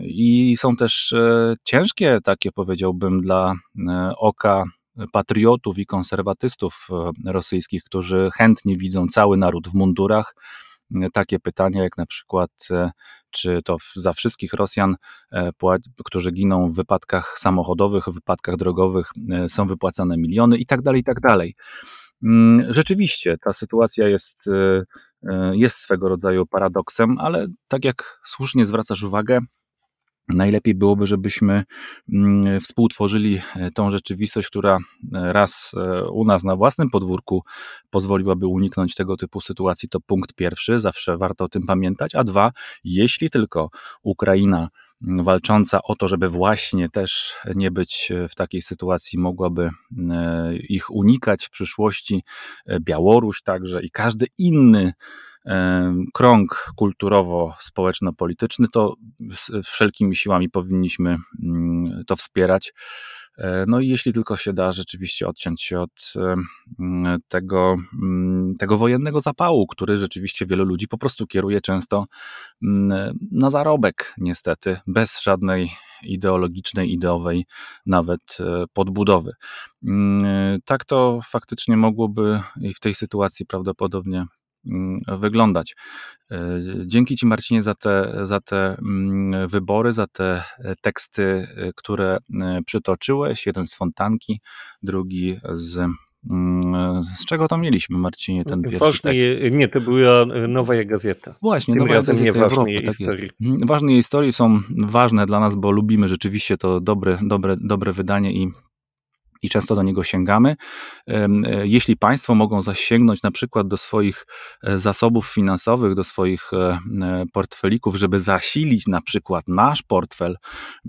A: i są też e, ciężkie, takie powiedziałbym, dla e, oka patriotów i konserwatystów e, rosyjskich, którzy chętnie widzą cały naród w mundurach. Takie pytania, jak na przykład, czy to za wszystkich Rosjan, którzy giną w wypadkach samochodowych, w wypadkach drogowych, są wypłacane miliony i tak dalej, i tak dalej. Mm, rzeczywiście ta sytuacja jest E, jest swego rodzaju paradoksem, ale tak jak słusznie zwracasz uwagę, Najlepiej byłoby, żebyśmy mm, współtworzyli e, tą rzeczywistość, która e, raz u nas na własnym podwórku pozwoliłaby uniknąć tego typu sytuacji. To punkt pierwszy, zawsze warto o tym pamiętać. A dwa, jeśli tylko Ukraina walcząca o to, żeby właśnie też nie być w takiej sytuacji, mogłaby e, ich unikać w przyszłości. E, Białoruś także i każdy inny e, krąg kulturowo-społeczno-polityczny, to wszelkimi siłami powinniśmy mm, to wspierać. E, no i jeśli tylko się da rzeczywiście odciąć się od tego, tego wojennego zapału, który rzeczywiście wielu ludzi po prostu kieruje często na zarobek, niestety, bez żadnej ideologicznej, ideowej nawet e, podbudowy. Tak to faktycznie mogłoby i w tej sytuacji prawdopodobnie Mm, wyglądać. E, dzięki Ci, Marcinie, za te, za te mm, wybory, za te e, teksty, e, które przytoczyłeś. Jeden z fontanki, drugi z mm, z czego to mieliśmy, Marcinie, ten pierwszy Ważny tekst?
B: Nie, to była Nowa Gazeta.
A: Właśnie, Tym Nowa Gazeta nie Europy, jej tak historii. Jest. Ważne jej historie są ważne dla nas, bo lubimy rzeczywiście to dobre, dobre, dobre wydanie i i często do niego sięgamy. E, jeśli Państwo mogą zasięgnąć na przykład do swoich e, zasobów finansowych, do swoich e, portfelików, żeby zasilić na przykład nasz portfel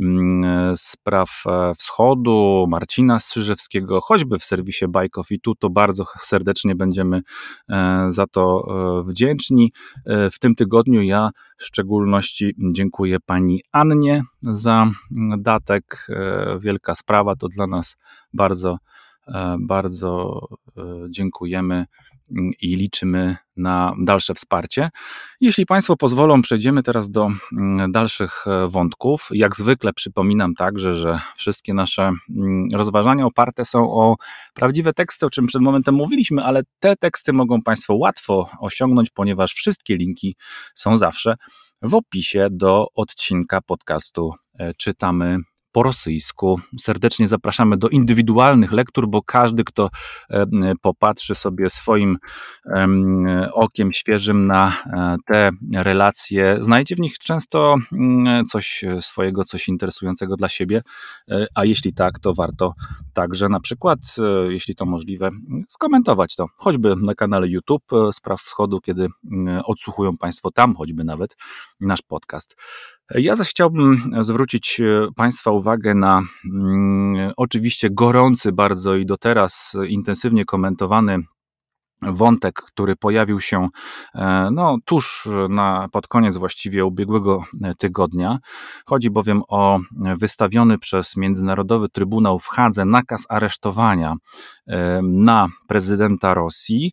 A: mm, spraw wschodu, Marcina Strzyżewskiego, choćby w serwisie Buy Coffee, tu to bardzo serdecznie będziemy za to wdzięczni. W tym tygodniu ja w szczególności dziękuję pani Annie za datek. Wielka sprawa to dla nas bardzo, e, bardzo e, dziękujemy i liczymy na dalsze wsparcie. Jeśli Państwo pozwolą, przejdziemy teraz do mm, dalszych e, wątków. Jak zwykle przypominam także, że wszystkie nasze mm, rozważania oparte są o prawdziwe teksty, o czym przed momentem mówiliśmy, ale te teksty mogą Państwo łatwo osiągnąć, ponieważ wszystkie linki są zawsze w opisie do odcinka podcastu Czytamy po rosyjsku. Serdecznie zapraszamy do indywidualnych lektur, bo każdy, kto popatrzy sobie swoim okiem świeżym na e, te relacje, znajdzie w nich często mm, coś swojego, coś interesującego dla siebie, e, a jeśli tak, to warto także na przykład, e, jeśli to możliwe, skomentować to, choćby na kanale YouTube Spraw Wschodu, kiedy mm, odsłuchują Państwo tam choćby nawet nasz podcast. Ja zaś chciałbym zwrócić e, Państwa uwagę na mm, oczywiście gorący bardzo i do teraz intensywnie komentowany wątek, który pojawił się e, no, tuż na, pod koniec właściwie ubiegłego tygodnia. Chodzi bowiem o wystawiony przez Międzynarodowy Trybunał w Hadze nakaz aresztowania e, na prezydenta Rosji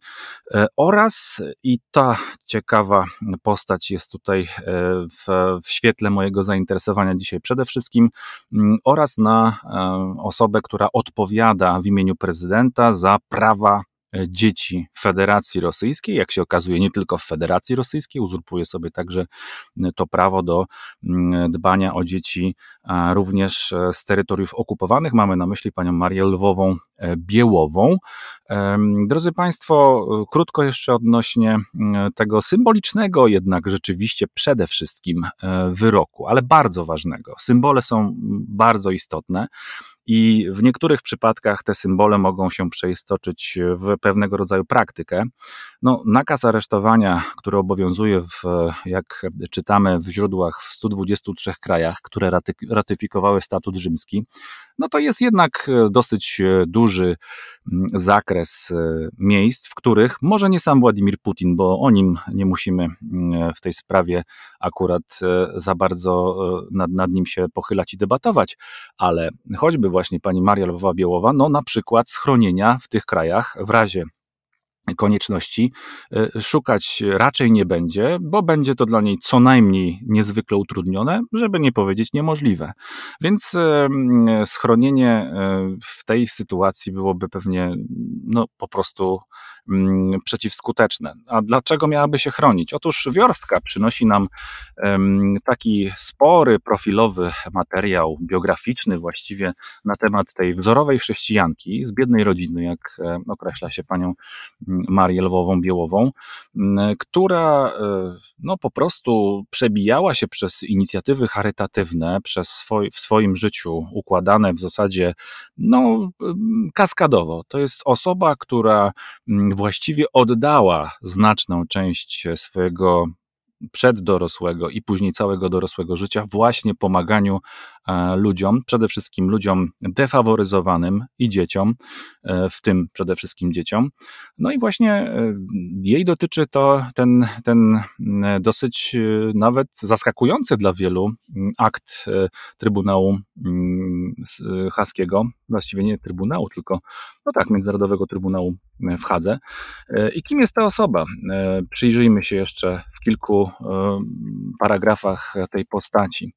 A: e, oraz, i ta ciekawa postać jest tutaj w, w świetle mojego zainteresowania dzisiaj przede wszystkim, oraz na osobę, która odpowiada w imieniu prezydenta za prawa dzieci Federacji Rosyjskiej. Jak się okazuje, nie tylko w Federacji Rosyjskiej, uzurpuje sobie także to prawo do mm, dbania o dzieci również z terytoriów okupowanych. Mamy na myśli panią Marię Lwową Biełową. Drodzy Państwo, krótko jeszcze odnośnie tego symbolicznego, jednak rzeczywiście przede wszystkim wyroku, ale bardzo ważnego. Symbole są bardzo istotne. I w niektórych przypadkach te symbole mogą się przeistoczyć w pewnego rodzaju praktykę. No, nakaz aresztowania, który obowiązuje, w, jak czytamy w źródłach, w 123 krajach, które ratyfikowały statut rzymski, no to jest jednak dosyć duży mm, zakres e, miejsc, w których może nie sam Władimir Putin, bo o nim nie musimy mm, w tej sprawie akurat e, za bardzo e, nad, nad nim się pochylać i debatować, ale choćby właśnie pani Maria Lwowa-Biełowa, no na przykład schronienia w tych krajach w razie konieczności e, szukać raczej nie będzie, bo będzie to dla niej co najmniej niezwykle utrudnione, żeby nie powiedzieć niemożliwe. Więc e, schronienie e, w tej sytuacji byłoby pewnie no, po prostu Mm, przeciwskuteczne. A dlaczego miałaby się chronić? Otóż wiorstka przynosi nam taki spory, profilowy materiał biograficzny właściwie na temat tej wzorowej chrześcijanki z biednej rodziny, jak e, określa się panią mm, Marię Lwową-Biełową, mm, która e, no, po prostu przebijała się przez inicjatywy charytatywne, przez swoj, w swoim życiu układane w zasadzie no, kaskadowo. To jest osoba, która właściwie oddała znaczną część swojego przeddorosłego i później całego dorosłego życia właśnie pomaganiu ludziom, przede wszystkim ludziom defaworyzowanym i dzieciom, e, w tym przede wszystkim dzieciom. No i właśnie e, jej dotyczy to ten, ten dosyć nawet zaskakujący dla wielu akt Trybunału Haskiego, właściwie nie Trybunału, tylko no tak, Międzynarodowego Trybunału w Hadze. I kim jest ta osoba? Przyjrzyjmy się jeszcze w kilku E, paragrafach tej postaci.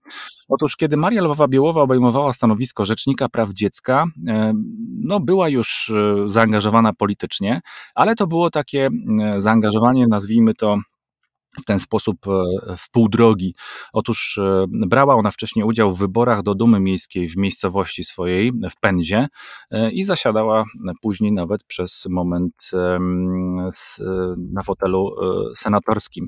A: Otóż, kiedy Maria Lwowa-Biełowa obejmowała stanowisko Rzecznika Praw Dziecka, e, no, była już e, zaangażowana politycznie, ale to było takie zaangażowanie, nazwijmy to, w ten sposób e, w pół drogi. Otóż e, brała ona wcześniej udział w wyborach do Dumy Miejskiej w miejscowości swojej, w Pędzie e, i zasiadała później nawet przez moment na fotelu senatorskim.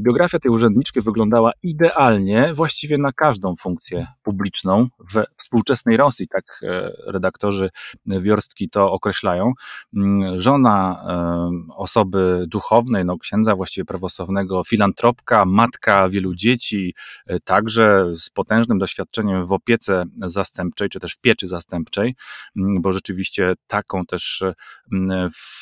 A: Biografia tej urzędniczki wyglądała idealnie właściwie na każdą funkcję publiczną w współczesnej Rosji, tak redaktorzy Wiorstki to określają. Mm, żona osoby duchownej, no księdza właściwie prawosławnego filantropka, matka wielu dzieci, e, także z potężnym doświadczeniem w opiece zastępczej, czy też w pieczy zastępczej, bo rzeczywiście taką też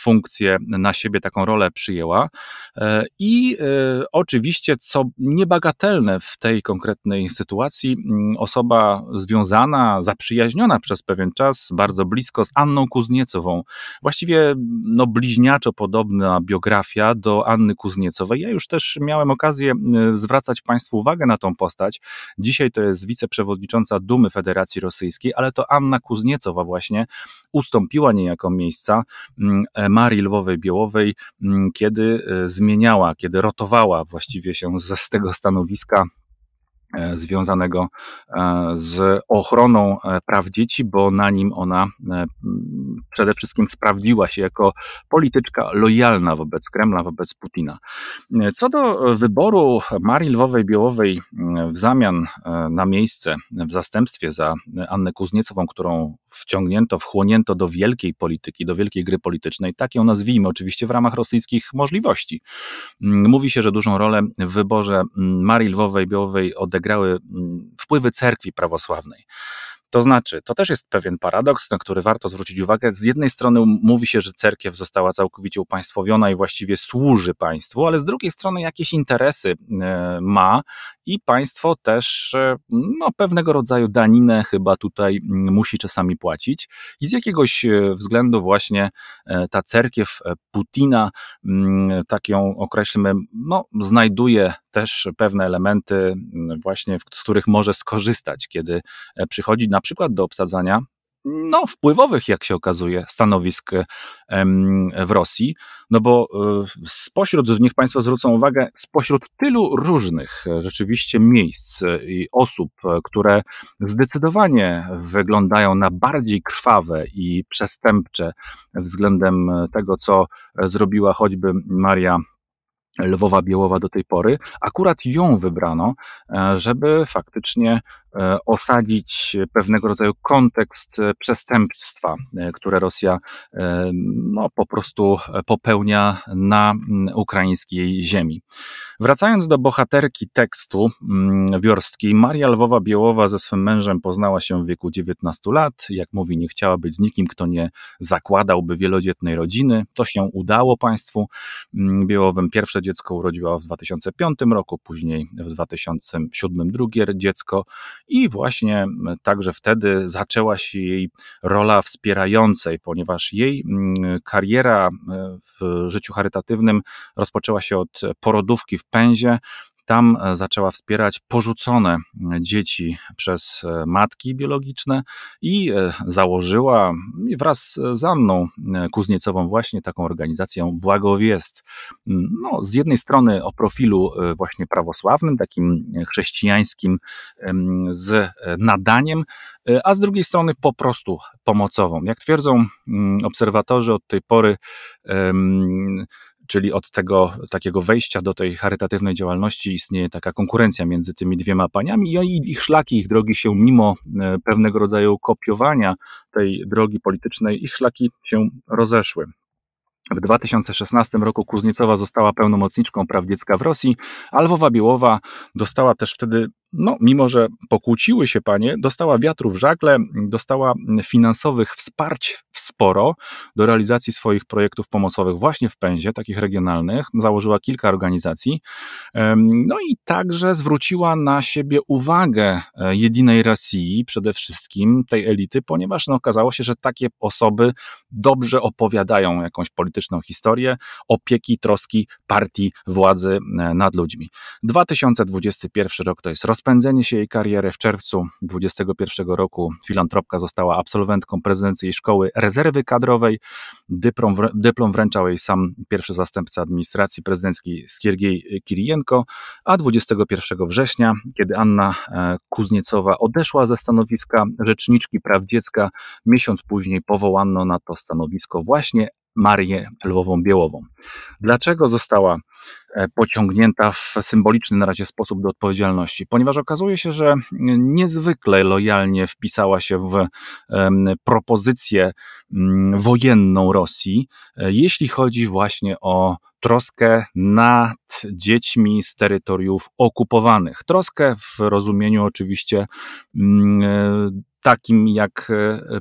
A: funkcję na siebie, taką rolę przyjęła. E, I e, oczywiście, co niebagatelne w tej konkretnej sytuacji, osoba związana, zaprzyjaźniona przez pewien czas, bardzo blisko z Anną Kuzniecową, właściwie no, bliźniaczo podobna biografia do Anny Kuzniecowej. Ja już też też miałem okazję zwracać Państwu uwagę na tą postać. Dzisiaj to jest wiceprzewodnicząca Dumy Federacji Rosyjskiej, ale to Anna Kuzniecowa właśnie ustąpiła niejako miejsca e, Marii Lwowej-Biełowej, kiedy e, zmieniała, kiedy rotowała właściwie się z tego stanowiska E, związanego e, z ochroną e, praw dzieci, bo na nim ona przede wszystkim sprawdziła się jako polityczka lojalna wobec Kremla, wobec Putina. Co do wyboru Marii Lwowej-Biełowej w zamian na miejsce w zastępstwie za Annę Kuzniecową, którą wciągnięto, wchłonięto do wielkiej polityki, do wielkiej gry politycznej, tak ją nazwijmy, oczywiście w ramach rosyjskich możliwości. Mówi się, że dużą rolę w wyborze Marii Lwowej-Biełowej odegrała odegrały mm, wpływy cerkwi prawosławnej. To znaczy, to też jest pewien paradoks, na który warto zwrócić uwagę. Z jednej strony mówi się, że cerkiew została całkowicie upaństwowiona i właściwie służy państwu, ale z drugiej strony jakieś interesy e, ma i państwo też e, no, pewnego rodzaju daninę chyba tutaj musi czasami płacić. I z jakiegoś e, względu właśnie ta cerkiew Putina, tak ją określmy, no, znajduje też pewne elementy właśnie, z których może skorzystać, kiedy przychodzi na przykład do obsadzania no, wpływowych, jak się okazuje, stanowisk w Rosji, no bo e, spośród, niech Państwo zwrócą uwagę, spośród tylu różnych e, rzeczywiście miejsc i osób, które zdecydowanie wyglądają na bardziej krwawe i przestępcze względem tego, co zrobiła choćby Maria Lwowa Biełowa do tej pory, akurat ją wybrano, e, żeby faktycznie e, osadzić pewnego rodzaju kontekst przestępstwa, e, które Rosja no, po prostu popełnia na ukraińskiej ziemi. Wracając do bohaterki tekstu wiorstki, Maria Lwowa Biełowa ze swym mężem poznała się w wieku 19 lat. Jak mówi, nie chciała być z nikim, kto nie zakładałby wielodzietnej rodziny. To się udało państwu Białowym. Pierwsze dziecko urodziła w 2005 roku, później w 2007 drugie dziecko i właśnie także wtedy zaczęła się jej rola wspierającej, ponieważ jej kariera e, w życiu charytatywnym rozpoczęła się od porodówki w Pęzie, tam e, zaczęła wspierać porzucone dzieci przez e, matki biologiczne i e, założyła wraz z Anną Kuzniecową właśnie taką organizację Błagowiest. No, z jednej strony o profilu właśnie prawosławnym, takim chrześcijańskim z nadaniem, a z drugiej strony po prostu pomocową. Jak twierdzą obserwatorzy od tej pory, czyli od tego takiego wejścia do tej charytatywnej działalności istnieje taka konkurencja między tymi dwiema paniami i ich szlaki, ich drogi się mimo e, pewnego rodzaju kopiowania tej drogi politycznej, ich szlaki się rozeszły. W 2016 roku Kuzniecowa została pełnomocniczką praw dziecka w Rosji, a Lwowa Biełowa dostała też wtedy no, mimo że pokłóciły się panie, dostała wiatru w żagle, dostała finansowych wsparć sporo do realizacji swoich projektów pomocowych właśnie w Pędzie, takich regionalnych. Założyła kilka organizacji. No i także zwróciła na siebie uwagę e, jedynej Rosji, przede wszystkim tej elity, ponieważ no, okazało się, że takie osoby dobrze opowiadają jakąś polityczną historię, opieki, troski partii, władzy e, nad ludźmi. 2021 rok to jest roz rozpędzenie się jej kariery w czerwcu 2021 roku filantropka została absolwentką prezydenckiej szkoły rezerwy kadrowej. Dyplom, dyplom wręczał jej sam pierwszy zastępca administracji prezydenckiej Skiergiej Kirijenko, a 21 września, kiedy Anna e, Kuzniecowa odeszła ze stanowiska rzeczniczki praw dziecka, miesiąc później powołano na to stanowisko właśnie Marię Lwową-Białową. Dlaczego została pociągnięta w symboliczny na razie sposób do odpowiedzialności? Ponieważ okazuje się, że niezwykle lojalnie wpisała się w propozycję mm, wojenną Rosji, e, jeśli chodzi właśnie o troskę nad dziećmi z terytoriów okupowanych. Troskę w rozumieniu oczywiście mm, e, takim, jak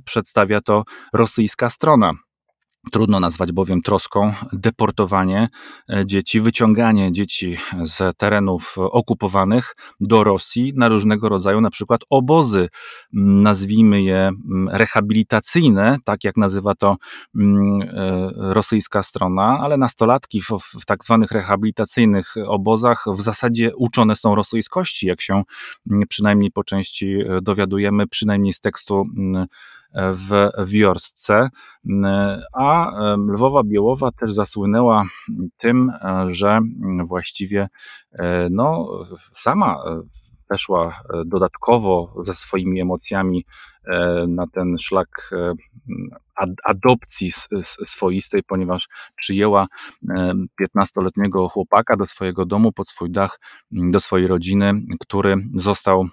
A: przedstawia to rosyjska strona. Trudno nazwać bowiem troską deportowanie e, dzieci, wyciąganie dzieci z terenów okupowanych do Rosji na różnego rodzaju, na przykład obozy, nazwijmy je rehabilitacyjne, tak jak nazywa to e, rosyjska strona, ale nastolatki w, w tak zwanych rehabilitacyjnych obozach w zasadzie uczone są rosyjskości, jak się przynajmniej po części e, dowiadujemy, przynajmniej z tekstu w wiorstce, a Lwowa Biełowa też zasłynęła tym, że właściwie no, sama weszła dodatkowo ze swoimi emocjami na ten szlak adopcji swoistej, ponieważ przyjęła 15-letniego chłopaka do swojego domu, pod swój dach, do swojej rodziny, który został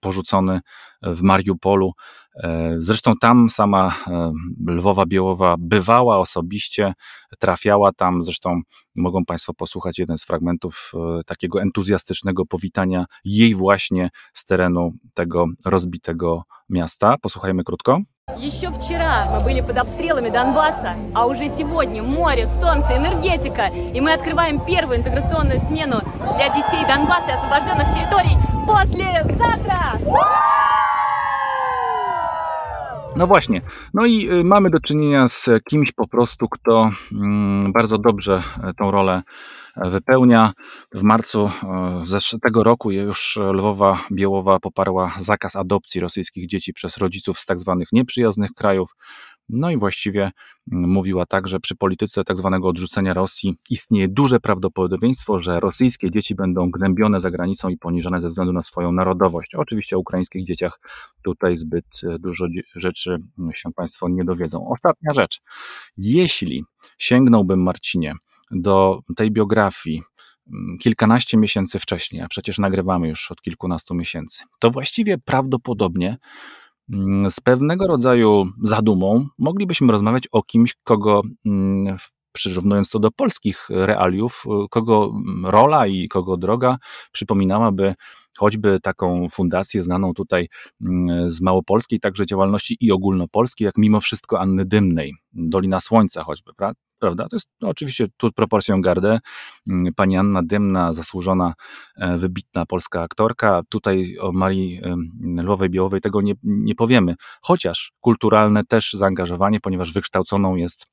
A: porzucony w Mariupolu. E, zresztą tam sama e, Lwowa Biełowa bywała osobiście, trafiała tam. Zresztą mogą Państwo posłuchać jeden z fragmentów e, takiego entuzjastycznego powitania jej właśnie z terenu tego rozbitego miasta. Posłuchajmy krótko.
C: Еще вчера мы были под обстрелами Донбасса, а уже сегодня море, солнце, энергетика. И мы открываем первую интеграционную смену для детей Донбасса и освобожденных территорий послезавтра!
A: No właśnie. No i y, mamy do czynienia z kimś po prostu, kto mm, bardzo dobrze e, tą rolę wypełnia. W marcu tego roku już Lwowa Biełowa poparła zakaz adopcji rosyjskich dzieci przez rodziców z tak zwanych nieprzyjaznych krajów. No i właściwie mm, mówiła tak, że przy polityce tak zwanego odrzucenia Rosji istnieje duże prawdopodobieństwo, że rosyjskie dzieci będą gnębione za granicą i poniżane ze względu na swoją narodowość. Oczywiście o ukraińskich dzieciach tutaj zbyt e, dużo rzeczy mm, się Państwo nie dowiedzą. Ostatnia rzecz. Jeśli sięgnąłbym, Marcinie, do tej biografii mm, kilkanaście miesięcy wcześniej, a przecież nagrywamy już od kilkunastu miesięcy, to właściwie prawdopodobnie z pewnego rodzaju zadumą moglibyśmy rozmawiać o kimś, kogo mm, przyrównując to do polskich realiów, kogo rola i kogo droga przypominałaby choćby taką fundację znaną tutaj mm, z małopolskiej także działalności i ogólnopolskiej, jak mimo wszystko Anny Dymnej, Dolina Słońca choćby, prawda? To jest no, oczywiście tu proporcją gardę. Mm, pani Anna Dymna, zasłużona, e, wybitna polska aktorka. Tutaj o Marii Lwowej Białowej tego nie, nie powiemy, chociaż kulturalne też zaangażowanie, ponieważ wykształconą jest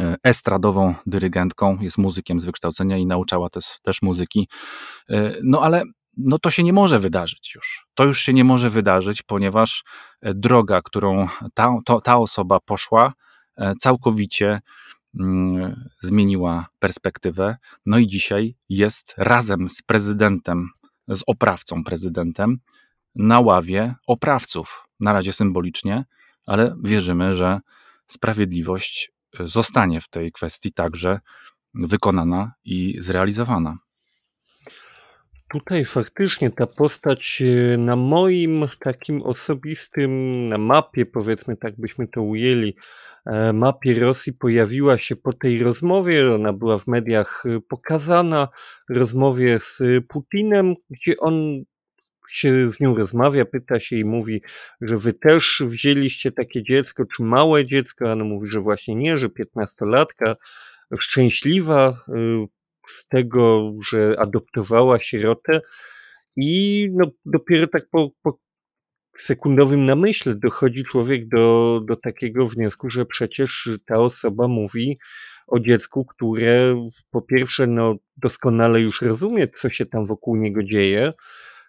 A: e, estradową dyrygentką, jest muzykiem z wykształcenia i nauczała też, też muzyki. E, no ale no to się nie może wydarzyć już. To już się nie może wydarzyć, ponieważ droga, którą ta, to, ta osoba poszła, całkowicie zmieniła perspektywę. No i dzisiaj jest razem z prezydentem, z oprawcą prezydentem, na ławie oprawców. Na razie symbolicznie, ale wierzymy, że sprawiedliwość zostanie w tej kwestii także wykonana i zrealizowana.
B: Tutaj faktycznie ta postać e, na moim takim osobistym, na mapie, powiedzmy tak byśmy to ujęli, mapie Rosji pojawiła się po tej rozmowie. Ona była w mediach e, pokazana, rozmowie z Putinem, gdzie on się z nią rozmawia, pyta się i mówi, że wy też wzięliście takie dziecko, czy małe dziecko, a ona mówi, że właśnie nie, że piętnastolatka, szczęśliwa e, z tego, że adoptowała sierotę. I no, dopiero tak po, po sekundowym namyśle dochodzi człowiek do, do takiego wniosku, że przecież ta osoba mówi o dziecku, które po pierwsze no, doskonale już rozumie, co się tam wokół niego dzieje,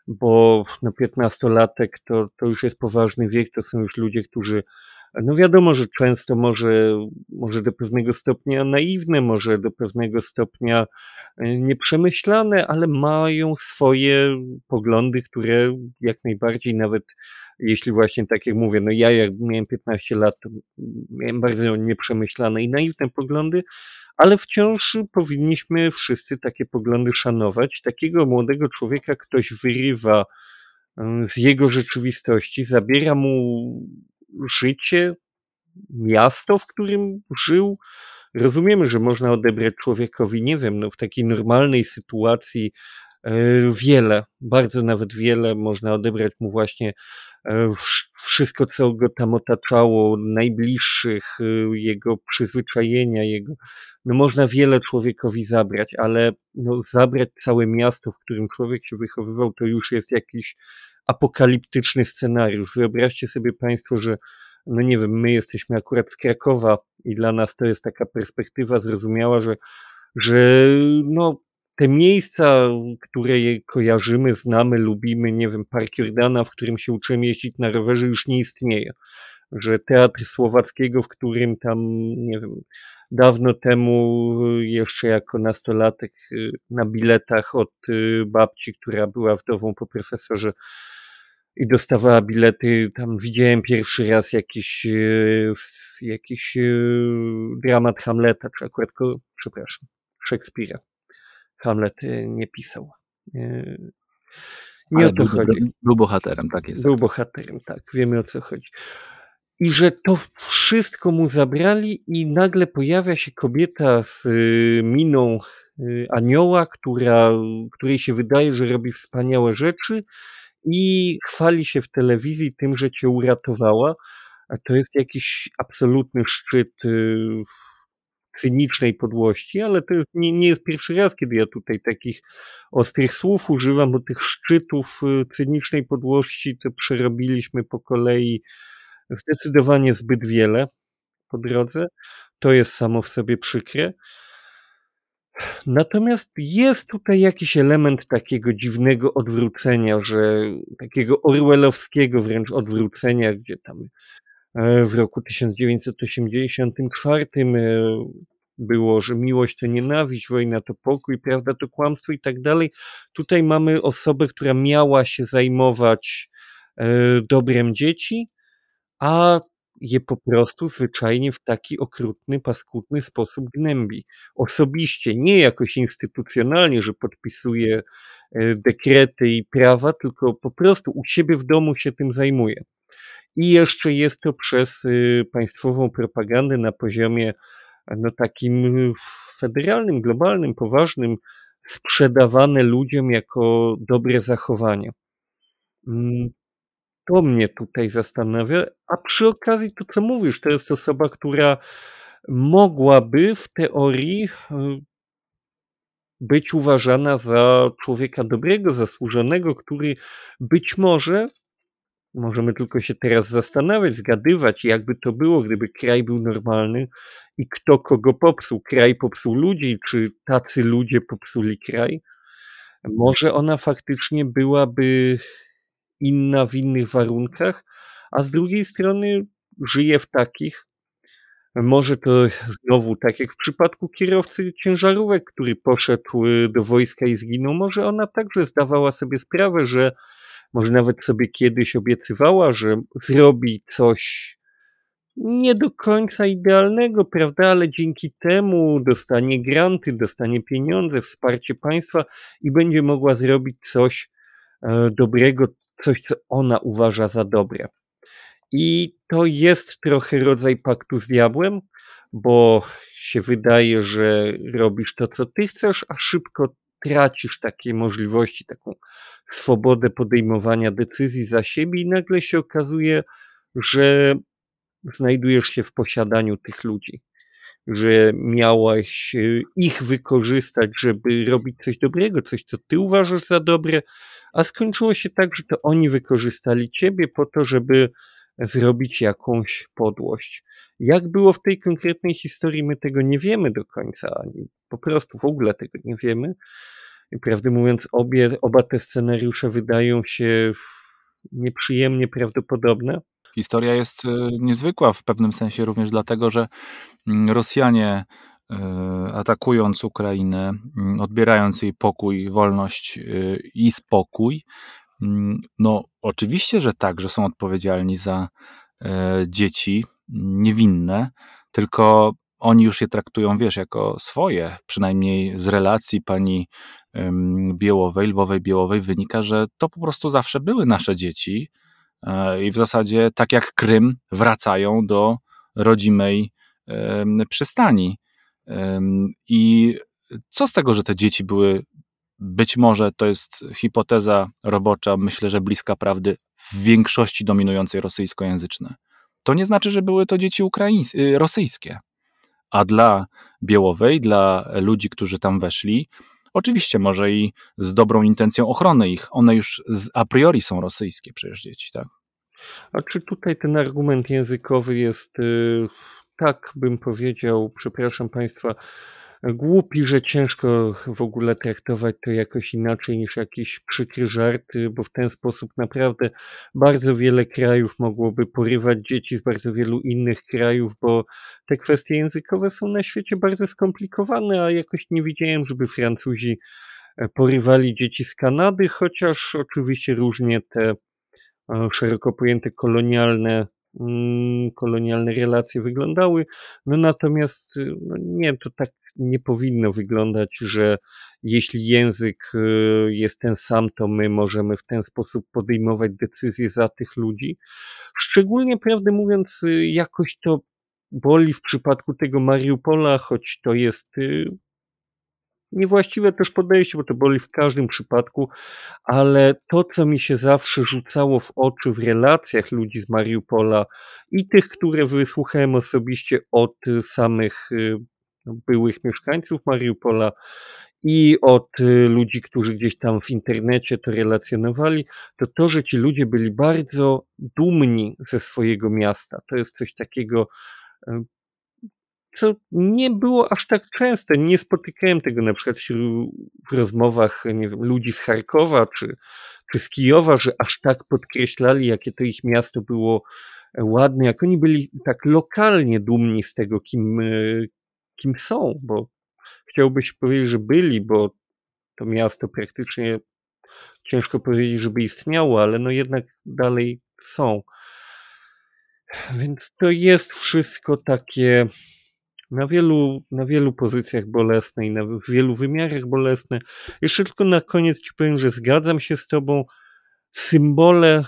B: bo no, 15-latek to, to już jest poważny wiek, to są już ludzie, którzy no wiadomo, że często może, może do pewnego stopnia naiwne, może do pewnego stopnia e, nieprzemyślane, ale mają swoje poglądy, które jak najbardziej nawet jeśli właśnie tak jak mówię, no ja jak miałem 15 lat, miałem bardzo nieprzemyślane i naiwne poglądy, ale wciąż powinniśmy wszyscy takie poglądy szanować. Takiego młodego człowieka ktoś wyrywa e, z jego rzeczywistości, zabiera mu życie, miasto, w którym żył. Rozumiemy, że można odebrać człowiekowi, nie wiem, no w takiej normalnej sytuacji e, wiele, bardzo nawet wiele można odebrać mu właśnie e, wszystko, co go tam otaczało, najbliższych, e, jego przyzwyczajenia, jego, no można wiele człowiekowi zabrać, ale no zabrać całe miasto, w którym człowiek się wychowywał, to już jest jakiś apokaliptyczny scenariusz. Wyobraźcie sobie Państwo, że no nie wiem, my jesteśmy akurat z Krakowa i dla nas to jest taka perspektywa zrozumiała, że, że no, te miejsca, które kojarzymy, znamy, lubimy, nie wiem, Park Jordana, w którym się uczymy jeździć na rowerze, już nie istnieje. Że teatr słowackiego, w którym tam, nie wiem, dawno temu, jeszcze jako nastolatek, na biletach od y, babci, która była wdową po profesorze i dostawała bilety. Tam widziałem pierwszy raz jakiś, e, jakiś e, dramat Hamleta, czy akurat, przepraszam, Szekspira. Hamlet e, nie pisał.
A: Nie Ale o to był, chodzi. Był bohaterem, tak jest.
B: Był tak. bohaterem, tak, wiemy o co chodzi. I że to wszystko mu zabrali, i nagle pojawia się kobieta z miną anioła, która, której się wydaje, że robi wspaniałe rzeczy, i chwali się w telewizji tym, że cię uratowała, a to jest jakiś absolutny szczyt y, cynicznej podłości, ale to jest, nie, nie jest pierwszy raz, kiedy ja tutaj takich ostrych słów używam, bo tych szczytów y, cynicznej podłości to przerobiliśmy po kolei zdecydowanie zbyt wiele po drodze. To jest samo w sobie przykre. Natomiast jest tutaj jakiś element takiego dziwnego odwrócenia, że takiego orwellowskiego wręcz odwrócenia, gdzie tam e, w roku 1984 e, było, że miłość to nienawiść, wojna to pokój, prawda to kłamstwo i tak dalej. Tutaj mamy osobę, która miała się zajmować e, dobrem dzieci, a je po prostu zwyczajnie w taki okrutny, paskudny sposób gnębi. Osobiście, nie jakoś instytucjonalnie, że podpisuje dekrety i prawa, tylko po prostu u siebie w domu się tym zajmuje. I jeszcze jest to przez y, państwową propagandę na poziomie no takim federalnym, globalnym, poważnym, sprzedawane ludziom jako dobre zachowanie. To mnie tutaj zastanawia. A przy okazji to, co mówisz, to jest osoba, która mogłaby w teorii e, być uważana za człowieka dobrego, zasłużonego, który być może, możemy tylko się teraz zastanawiać, zgadywać, jakby to było, gdyby kraj był normalny i kto kogo popsuł. Kraj popsuł ludzi, czy tacy ludzie popsuli kraj. Może ona faktycznie byłaby inna w innych warunkach, a z drugiej strony żyje w takich, może to znowu tak jak w przypadku kierowcy ciężarówek, który poszedł y, do wojska i zginął, może ona także zdawała sobie sprawę, że może nawet sobie kiedyś obiecywała, że zrobi coś nie do końca idealnego, prawda, ale dzięki temu dostanie granty, dostanie pieniądze, wsparcie państwa i będzie mogła zrobić coś e, dobrego, coś, co ona uważa za dobre. I to jest trochę rodzaj paktu z diabłem, bo się wydaje, że robisz to, co ty chcesz, a szybko tracisz takie możliwości, taką swobodę podejmowania decyzji za siebie i nagle się okazuje, że znajdujesz się w posiadaniu tych ludzi, że miałaś e, ich wykorzystać, żeby robić coś dobrego, coś, co ty uważasz za dobre, a skończyło się tak, że to oni wykorzystali ciebie po to, żeby zrobić jakąś podłość. Jak było w tej konkretnej historii, my tego nie wiemy do końca, po prostu w ogóle tego nie wiemy. I prawdę mówiąc, obie, oba te scenariusze wydają się nieprzyjemnie prawdopodobne.
A: Historia jest e, niezwykła w pewnym sensie również dlatego, że mm, Rosjanie atakując Ukrainę, mm, odbierając jej pokój, wolność e, i spokój, mm, no oczywiście, że tak, że są odpowiedzialni za dzieci niewinne, tylko oni już je traktują, wiesz, jako swoje. Przynajmniej z relacji pani Biełowej, Lwowej Biełowej wynika, że to po prostu zawsze były nasze dzieci E, i w zasadzie, tak jak Krym, wracają do rodzimej przystani. I co z tego, że te dzieci były, być może to jest hipoteza robocza, myślę, że bliska prawdy, w większości dominującej rosyjskojęzyczne. To nie znaczy, że były to dzieci ukraińskie, y, rosyjskie. A dla Białowej, dla ludzi, którzy tam weszli, Oczywiście może i z dobrą intencją ochrony ich. One już z a priori są rosyjskie przecież dzieci, tak?
B: A czy tutaj ten argument językowy jest, y, tak bym powiedział, przepraszam Państwa, głupi, że ciężko w ogóle traktować to jakoś inaczej niż jakiś przykry żart, bo w ten sposób naprawdę bardzo wiele krajów mogłoby porywać dzieci z bardzo wielu innych krajów, bo te kwestie językowe są na świecie bardzo skomplikowane, a jakoś nie widziałem, żeby Francuzi e, porywali dzieci z Kanady, chociaż oczywiście różnie te e, szeroko pojęte kolonialne kolonialne relacje wyglądały. No natomiast no nie, to tak nie powinno wyglądać, że jeśli język y, jest ten sam, to my możemy w ten sposób podejmować decyzje za tych ludzi. Szczególnie, prawdę mówiąc, y, jakoś to boli w przypadku tego Mariupola, choć to jest y, niewłaściwe też podejście, bo to boli w każdym przypadku, ale to, co mi się zawsze rzucało w oczy w relacjach ludzi z Mariupola i tych, które wysłuchałem osobiście od samych byłych mieszkańców Mariupola i od y, ludzi, którzy gdzieś tam w internecie to relacjonowali, to to, że ci ludzie byli bardzo dumni ze swojego miasta. To jest coś takiego, y, co nie było aż tak częste. Nie spotykałem tego na przykład w rozmowach wiem, ludzi z Charkowa czy, czy z Kijowa, że aż tak podkreślali, jakie to ich miasto było ładne, jak oni byli tak lokalnie dumni z tego, kim, kim są, bo chciałbyś powiedzieć, że byli, bo to miasto praktycznie ciężko powiedzieć, żeby istniało, ale no jednak dalej są. Więc to jest wszystko takie na wielu, na wielu pozycjach bolesne i na wielu wymiarach bolesne. Jeszcze tylko na koniec ci powiem, że zgadzam się z tobą. Symbole,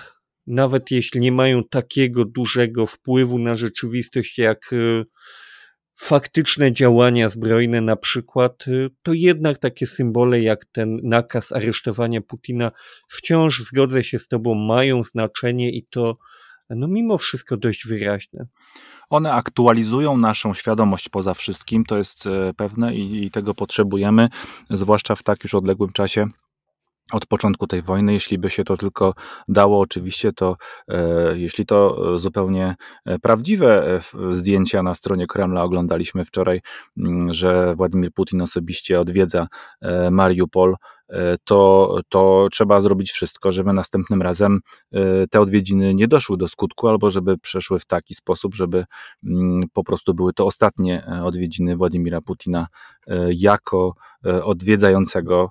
B: nawet jeśli nie mają takiego dużego wpływu na rzeczywistość, jak e, faktyczne działania zbrojne na przykład, e, to jednak takie symbole jak ten nakaz aresztowania Putina wciąż, zgodzę się z tobą, mają znaczenie i to no mimo wszystko dość wyraźne.
A: One aktualizują naszą świadomość poza wszystkim, to jest e, pewne i, i tego potrzebujemy, zwłaszcza w tak już odległym czasie od początku tej wojny. Jeśli by się to tylko dało, oczywiście, to e, jeśli to zupełnie e, prawdziwe e, zdjęcia na stronie Kremla oglądaliśmy wczoraj, m, że Władimir Putin osobiście odwiedza e, Mariupol, E, to, to trzeba zrobić wszystko, żeby następnym razem e, te odwiedziny nie doszły do skutku, albo żeby przeszły w taki sposób, żeby mm, po prostu były to ostatnie e, odwiedziny Władimira Putina jako odwiedzającego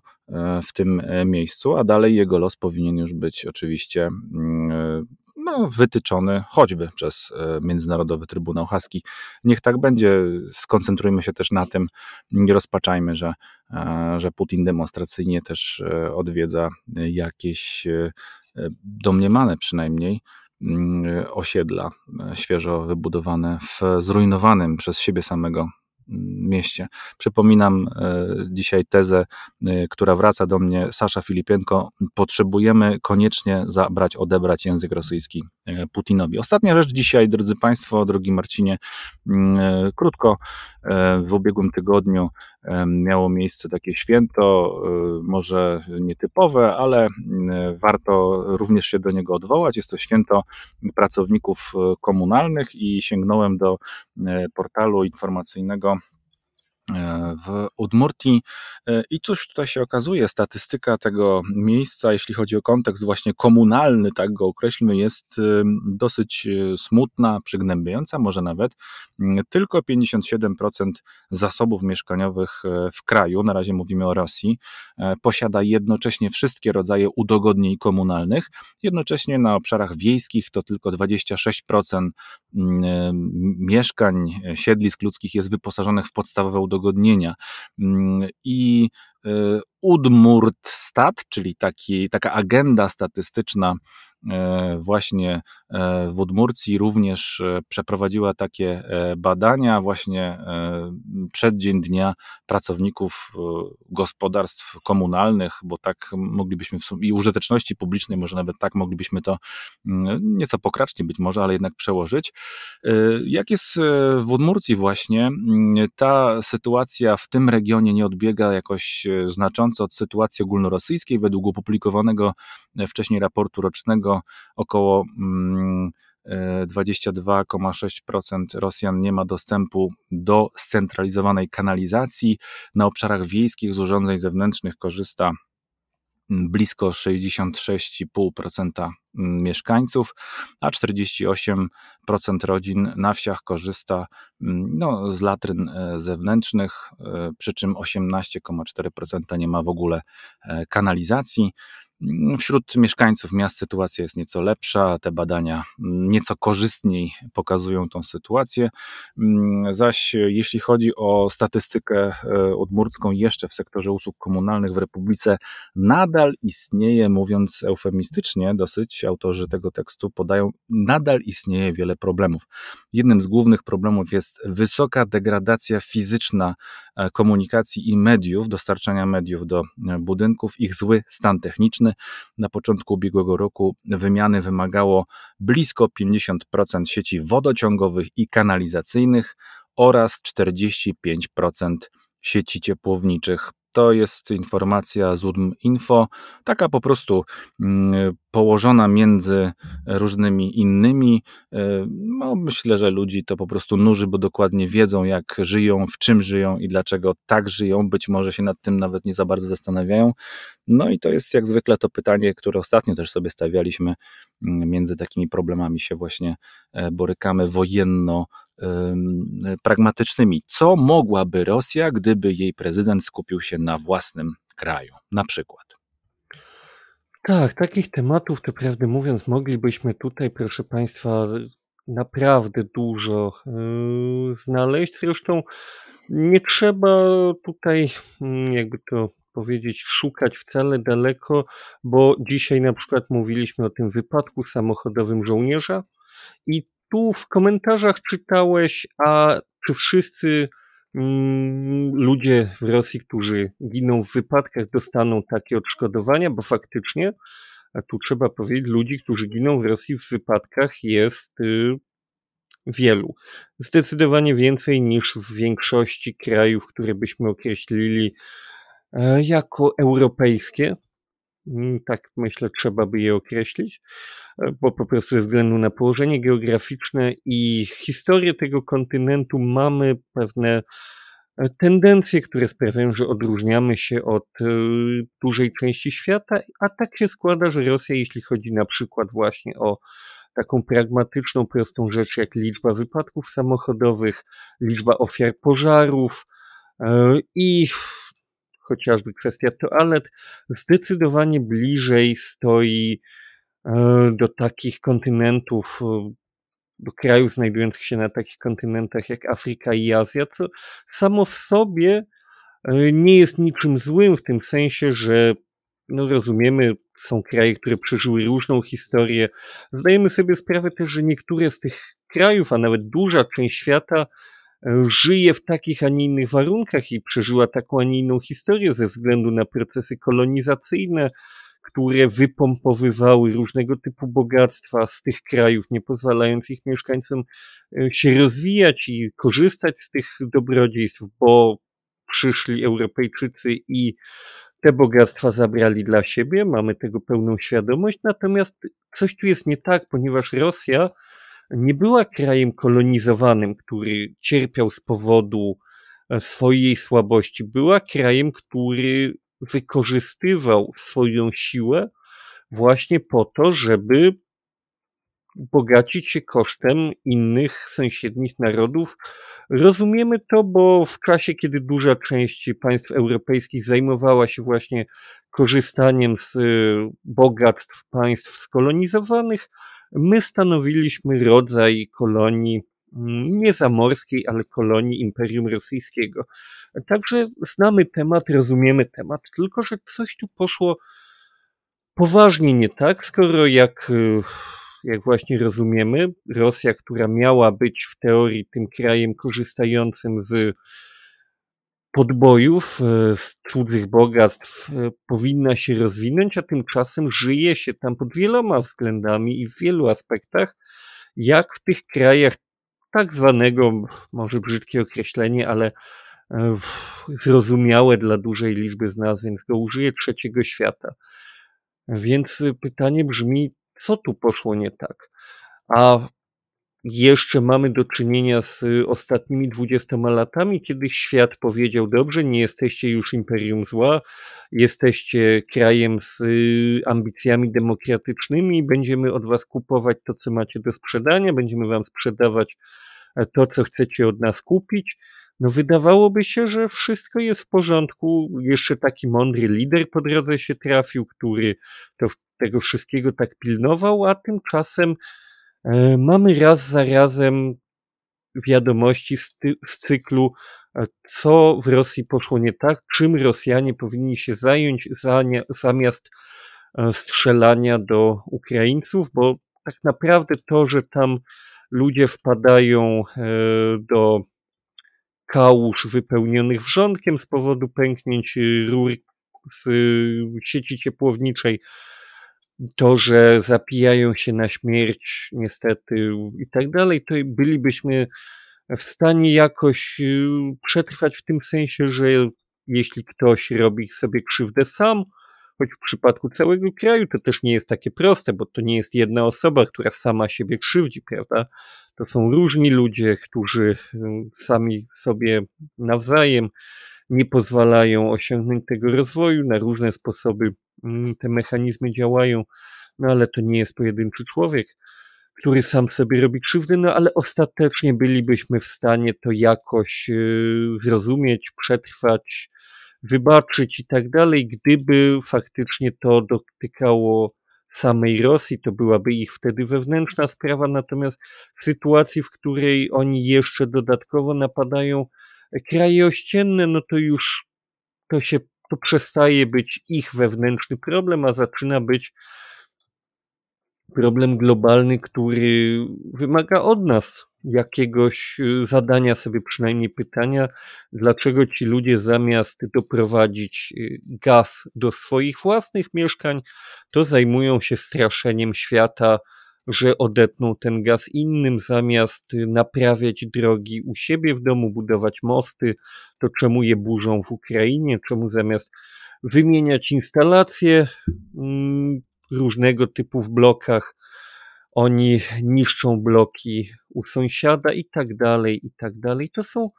A: w tym miejscu, a dalej jego los powinien już być oczywiście mm, no, wytyczony choćby przez Międzynarodowy Trybunał Haski. Niech tak będzie. Skoncentrujmy się też na tym, nie rozpaczajmy, że E, że Putin demonstracyjnie też e, odwiedza jakieś e, domniemane przynajmniej mm, osiedla świeżo wybudowane w zrujnowanym przez siebie samego mieście. Przypominam e, dzisiaj tezę, e, która wraca do mnie, Sasza Filipienko, potrzebujemy koniecznie zabrać, odebrać język rosyjski e, Putinowi. Ostatnia rzecz dzisiaj, drodzy Państwo, drogi Marcinie, mm, krótko, w ubiegłym tygodniu miało miejsce takie święto, może nietypowe, ale warto również się do niego odwołać. Jest to święto pracowników komunalnych i sięgnąłem do portalu informacyjnego w Udmurtii. E, I cóż tutaj się okazuje, statystyka tego miejsca, jeśli chodzi o kontekst właśnie komunalny, tak go określmy, jest e, dosyć e, smutna, przygnębiająca, może nawet. Mm, tylko 57% zasobów mieszkaniowych w kraju, na razie mówimy o Rosji, posiada jednocześnie wszystkie rodzaje udogodnień komunalnych. Jednocześnie na obszarach wiejskich to tylko 26% mm, mieszkań, siedlisk ludzkich jest wyposażonych w podstawowe udogodnienia udogodnienia. Mm, I Udmurtstat, czyli taki, taka agenda statystyczna E, właśnie e, w Udmurcji również przeprowadziła takie badania właśnie przeddzień dnia pracowników gospodarstw komunalnych, bo tak moglibyśmy w sumie, i użyteczności publicznej, może nawet tak moglibyśmy to nieco pokracznie być może, ale jednak przełożyć. Jak jest w Udmurcji właśnie, ta sytuacja w tym regionie nie odbiega jakoś znacząco od sytuacji ogólnorosyjskiej. Według opublikowanego wcześniej raportu rocznego około 22,6% mm, e, Rosjan nie ma dostępu do scentralizowanej kanalizacji. Na obszarach wiejskich z urządzeń zewnętrznych korzysta blisko 66,5% mm, mieszkańców, a 48% rodzin na wsiach korzysta no, z latryn e, zewnętrznych, e, przy czym 18,4% nie ma w ogóle kanalizacji. Wśród mieszkańców miast sytuacja jest nieco lepsza, te badania nieco korzystniej pokazują tą sytuację. Mm, zaś jeśli chodzi o statystykę e, odmórską jeszcze w sektorze usług komunalnych w Republice, nadal istnieje, mówiąc eufemistycznie, dosyć autorzy tego tekstu podają, nadal istnieje wiele problemów. Jednym z głównych problemów jest wysoka degradacja fizyczna komunikacji i mediów, dostarczania mediów do e, budynków, ich zły stan techniczny, na początku ubiegłego roku wymiany wymagało blisko 50% sieci wodociągowych i kanalizacyjnych oraz 45% sieci ciepłowniczych. To jest informacja z UDM Info, taka po prostu mm, położona między różnymi innymi. No, myślę, że ludzi to po prostu nuży, bo dokładnie wiedzą, jak żyją, w czym żyją i dlaczego tak żyją. Być może się nad tym nawet nie za bardzo zastanawiają. No i to jest jak zwykle to pytanie, które ostatnio też sobie stawialiśmy. Między takimi problemami się właśnie e, borykamy wojenno pragmatycznymi. Co mogłaby Rosja, gdyby jej prezydent skupił się na własnym kraju, na przykład?
B: Tak, takich tematów, to prawdę mówiąc, moglibyśmy tutaj, proszę Państwa, naprawdę dużo yy, znaleźć. Zresztą nie trzeba tutaj, mm, jakby to powiedzieć, szukać wcale daleko, bo dzisiaj na przykład mówiliśmy o tym wypadku samochodowym żołnierza i tu w komentarzach czytałeś, a czy wszyscy mm, ludzie w Rosji, którzy giną w wypadkach, dostaną takie odszkodowania, bo faktycznie, a tu trzeba powiedzieć, ludzi, którzy giną w Rosji w wypadkach jest y, wielu. Zdecydowanie więcej niż w większości krajów, które byśmy określili e, jako europejskie. Tak myślę, trzeba by je określić, e, bo po prostu ze względu na położenie geograficzne i historię tego kontynentu mamy pewne e, tendencje, które sprawiają, że odróżniamy się od e, dużej części świata, a tak się składa, że Rosja, jeśli chodzi na przykład właśnie o taką pragmatyczną, prostą rzecz jak liczba wypadków samochodowych, liczba ofiar pożarów i chociażby kwestia toalet, zdecydowanie bliżej stoi e, do takich kontynentów, e, do krajów znajdujących się na takich kontynentach jak Afryka i Azja, co samo w sobie e, nie jest niczym złym w tym sensie, że no rozumiemy, są kraje, które przeżyły różną historię. Zdajemy sobie sprawę też, że niektóre z tych krajów, a nawet duża część świata żyje w takich, a nie innych warunkach i przeżyła taką, a nie inną historię ze względu na procesy kolonizacyjne, które wypompowywały różnego typu bogactwa z tych krajów, nie pozwalając ich mieszkańcom e, się rozwijać i korzystać z tych dobrodziejstw, bo przyszli Europejczycy i te bogactwa zabrali dla siebie, mamy tego pełną świadomość, natomiast coś tu jest nie tak, ponieważ Rosja nie była krajem kolonizowanym, który cierpiał z powodu e, swojej słabości. Była krajem, który wykorzystywał swoją siłę właśnie po to, żeby bogacić się kosztem innych sąsiednich narodów. Rozumiemy to, bo w czasie, kiedy duża część państw europejskich zajmowała się właśnie korzystaniem z e, bogactw państw skolonizowanych, My stanowiliśmy rodzaj kolonii mm, nie zamorskiej, ale kolonii Imperium Rosyjskiego. Także znamy temat, rozumiemy temat, tylko że coś tu poszło poważnie nie tak, skoro jak, y, jak właśnie rozumiemy, Rosja, która miała być w teorii tym krajem korzystającym z podbojów, e, z cudzych bogactw e, powinna się rozwinąć, a tymczasem żyje się tam pod wieloma względami i w wielu aspektach, jak w tych krajach tak zwanego, może brzydkie określenie, ale e, zrozumiałe dla dużej liczby z nas, więc go użyję trzeciego świata. Więc pytanie brzmi, co tu poszło nie tak? A jeszcze mamy do czynienia z ostatnimi dwudziestoma latami, kiedy świat powiedział: Dobrze, nie jesteście już imperium zła, jesteście krajem z y, ambicjami demokratycznymi, będziemy od was kupować to, co macie do sprzedania, będziemy wam sprzedawać e, to, co chcecie od nas kupić. No, wydawałoby się, że wszystko jest w porządku. Jeszcze taki mądry lider po drodze się trafił, który to, tego wszystkiego tak pilnował, a tymczasem mamy raz za razem wiadomości z, z cyklu, e, co w Rosji poszło nie tak, czym Rosjanie powinni się zająć zamiast e, strzelania do Ukraińców, bo tak naprawdę to, że tam ludzie wpadają do kałuż wypełnionych wrzątkiem z powodu pęknięć rur z sieci ciepłowniczej, to, że zapijają się na śmierć, niestety i tak dalej, to bylibyśmy w stanie jakoś y, przetrwać w tym sensie, że jeśli ktoś robi sobie krzywdę sam, choć w przypadku całego kraju to też nie jest takie proste, bo to nie jest jedna osoba, która sama siebie krzywdzi, prawda? To są różni ludzie, którzy sami sobie nawzajem nie pozwalają osiągnąć tego rozwoju, na różne sposoby te mechanizmy działają, no ale to nie jest pojedynczy człowiek, który sam sobie robi krzywdę, no ale ostatecznie bylibyśmy w stanie to jakoś y, zrozumieć, przetrwać, wybaczyć i tak dalej, gdyby faktycznie to dotykało samej Rosji, to byłaby ich wtedy wewnętrzna sprawa, natomiast w sytuacji, w której oni jeszcze dodatkowo napadają kraje ościenne, no to już to się, to przestaje być ich wewnętrzny problem, a zaczyna być problem globalny, który wymaga od nas jakiegoś y, zadania sobie przynajmniej pytania, dlaczego ci ludzie zamiast doprowadzić y, gaz do swoich własnych mieszkań, to zajmują się straszeniem świata, że odetną ten gaz innym, zamiast naprawiać drogi u siebie w domu, budować mosty, to czemu je burzą w Ukrainie, czemu zamiast wymieniać instalacje mm, różnego typu w blokach, oni niszczą bloki u sąsiada i tak dalej, i tak dalej. To są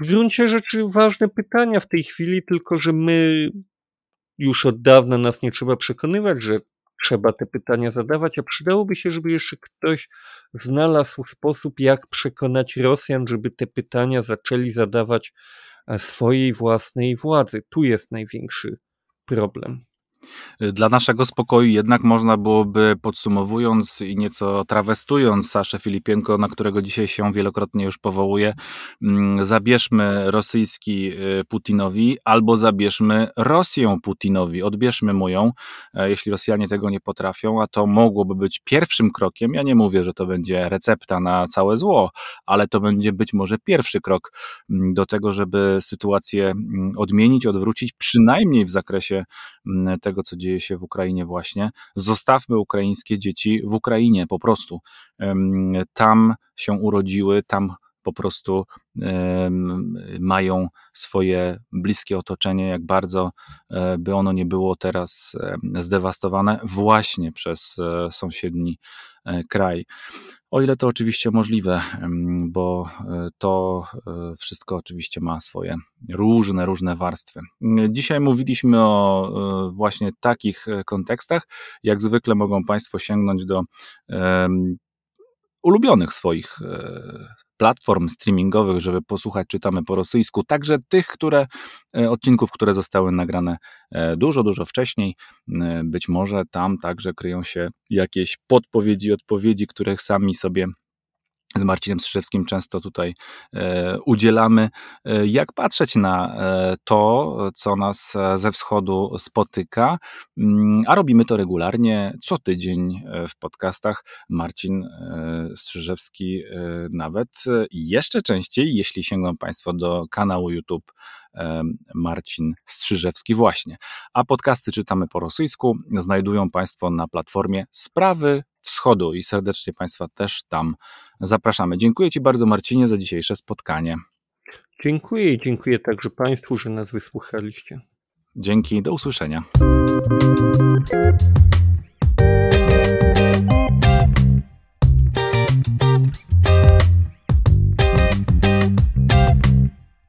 B: w gruncie rzeczy ważne pytania w tej chwili, tylko że my już od dawna nas nie trzeba przekonywać, że trzeba te pytania zadawać, a przydałoby się, żeby jeszcze ktoś znalazł sposób, jak przekonać Rosjan, żeby te pytania zaczęli zadawać e, swojej własnej władzy. Tu jest największy problem.
A: Dla naszego spokoju jednak można byłoby, podsumowując i nieco trawestując Saszę Filipienko, na którego dzisiaj się wielokrotnie już powołuje, mm, zabierzmy rosyjski y, Putinowi albo zabierzmy Rosję Putinowi, odbierzmy mu ją, e, jeśli Rosjanie tego nie potrafią, a to mogłoby być pierwszym krokiem. Ja nie mówię, że to będzie recepta na całe zło, ale to będzie być może pierwszy krok mm, do tego, żeby sytuację mm, odmienić, odwrócić, przynajmniej w zakresie tego, tego, co dzieje się w Ukrainie właśnie. Zostawmy ukraińskie dzieci w Ukrainie po prostu. Tam się urodziły, tam po prostu mają swoje bliskie otoczenie, jak bardzo e, by ono nie było teraz zdewastowane właśnie przez e, sąsiedni kraj. O ile to oczywiście możliwe, bo e, to e, wszystko oczywiście ma swoje różne, różne warstwy. Dzisiaj mówiliśmy o e, właśnie takich kontekstach. Jak zwykle mogą Państwo sięgnąć do ulubionych swoich platform streamingowych, żeby posłuchać Czytamy po rosyjsku, także tych, które, e, odcinków, które zostały nagrane e, dużo, dużo wcześniej. E, być może tam także kryją się jakieś podpowiedzi, odpowiedzi, których sami sobie z Marcinem Strzyżewskim często tutaj e, udzielamy, e, jak patrzeć na e, to, co nas ze wschodu spotyka, mm, a robimy to regularnie, co tydzień w podcastach. Marcin Strzyżewski nawet jeszcze częściej, jeśli sięgną Państwo do kanału YouTube Marcin Strzyżewski właśnie. A podcasty czytamy po rosyjsku znajdują Państwo na platformie Sprawy Wschodu i serdecznie Państwa też tam zapraszamy. Dziękuję Ci bardzo Marcinie za dzisiejsze spotkanie.
B: Dziękuję i dziękuję także Państwu, że nas wysłuchaliście.
A: Dzięki, do usłyszenia.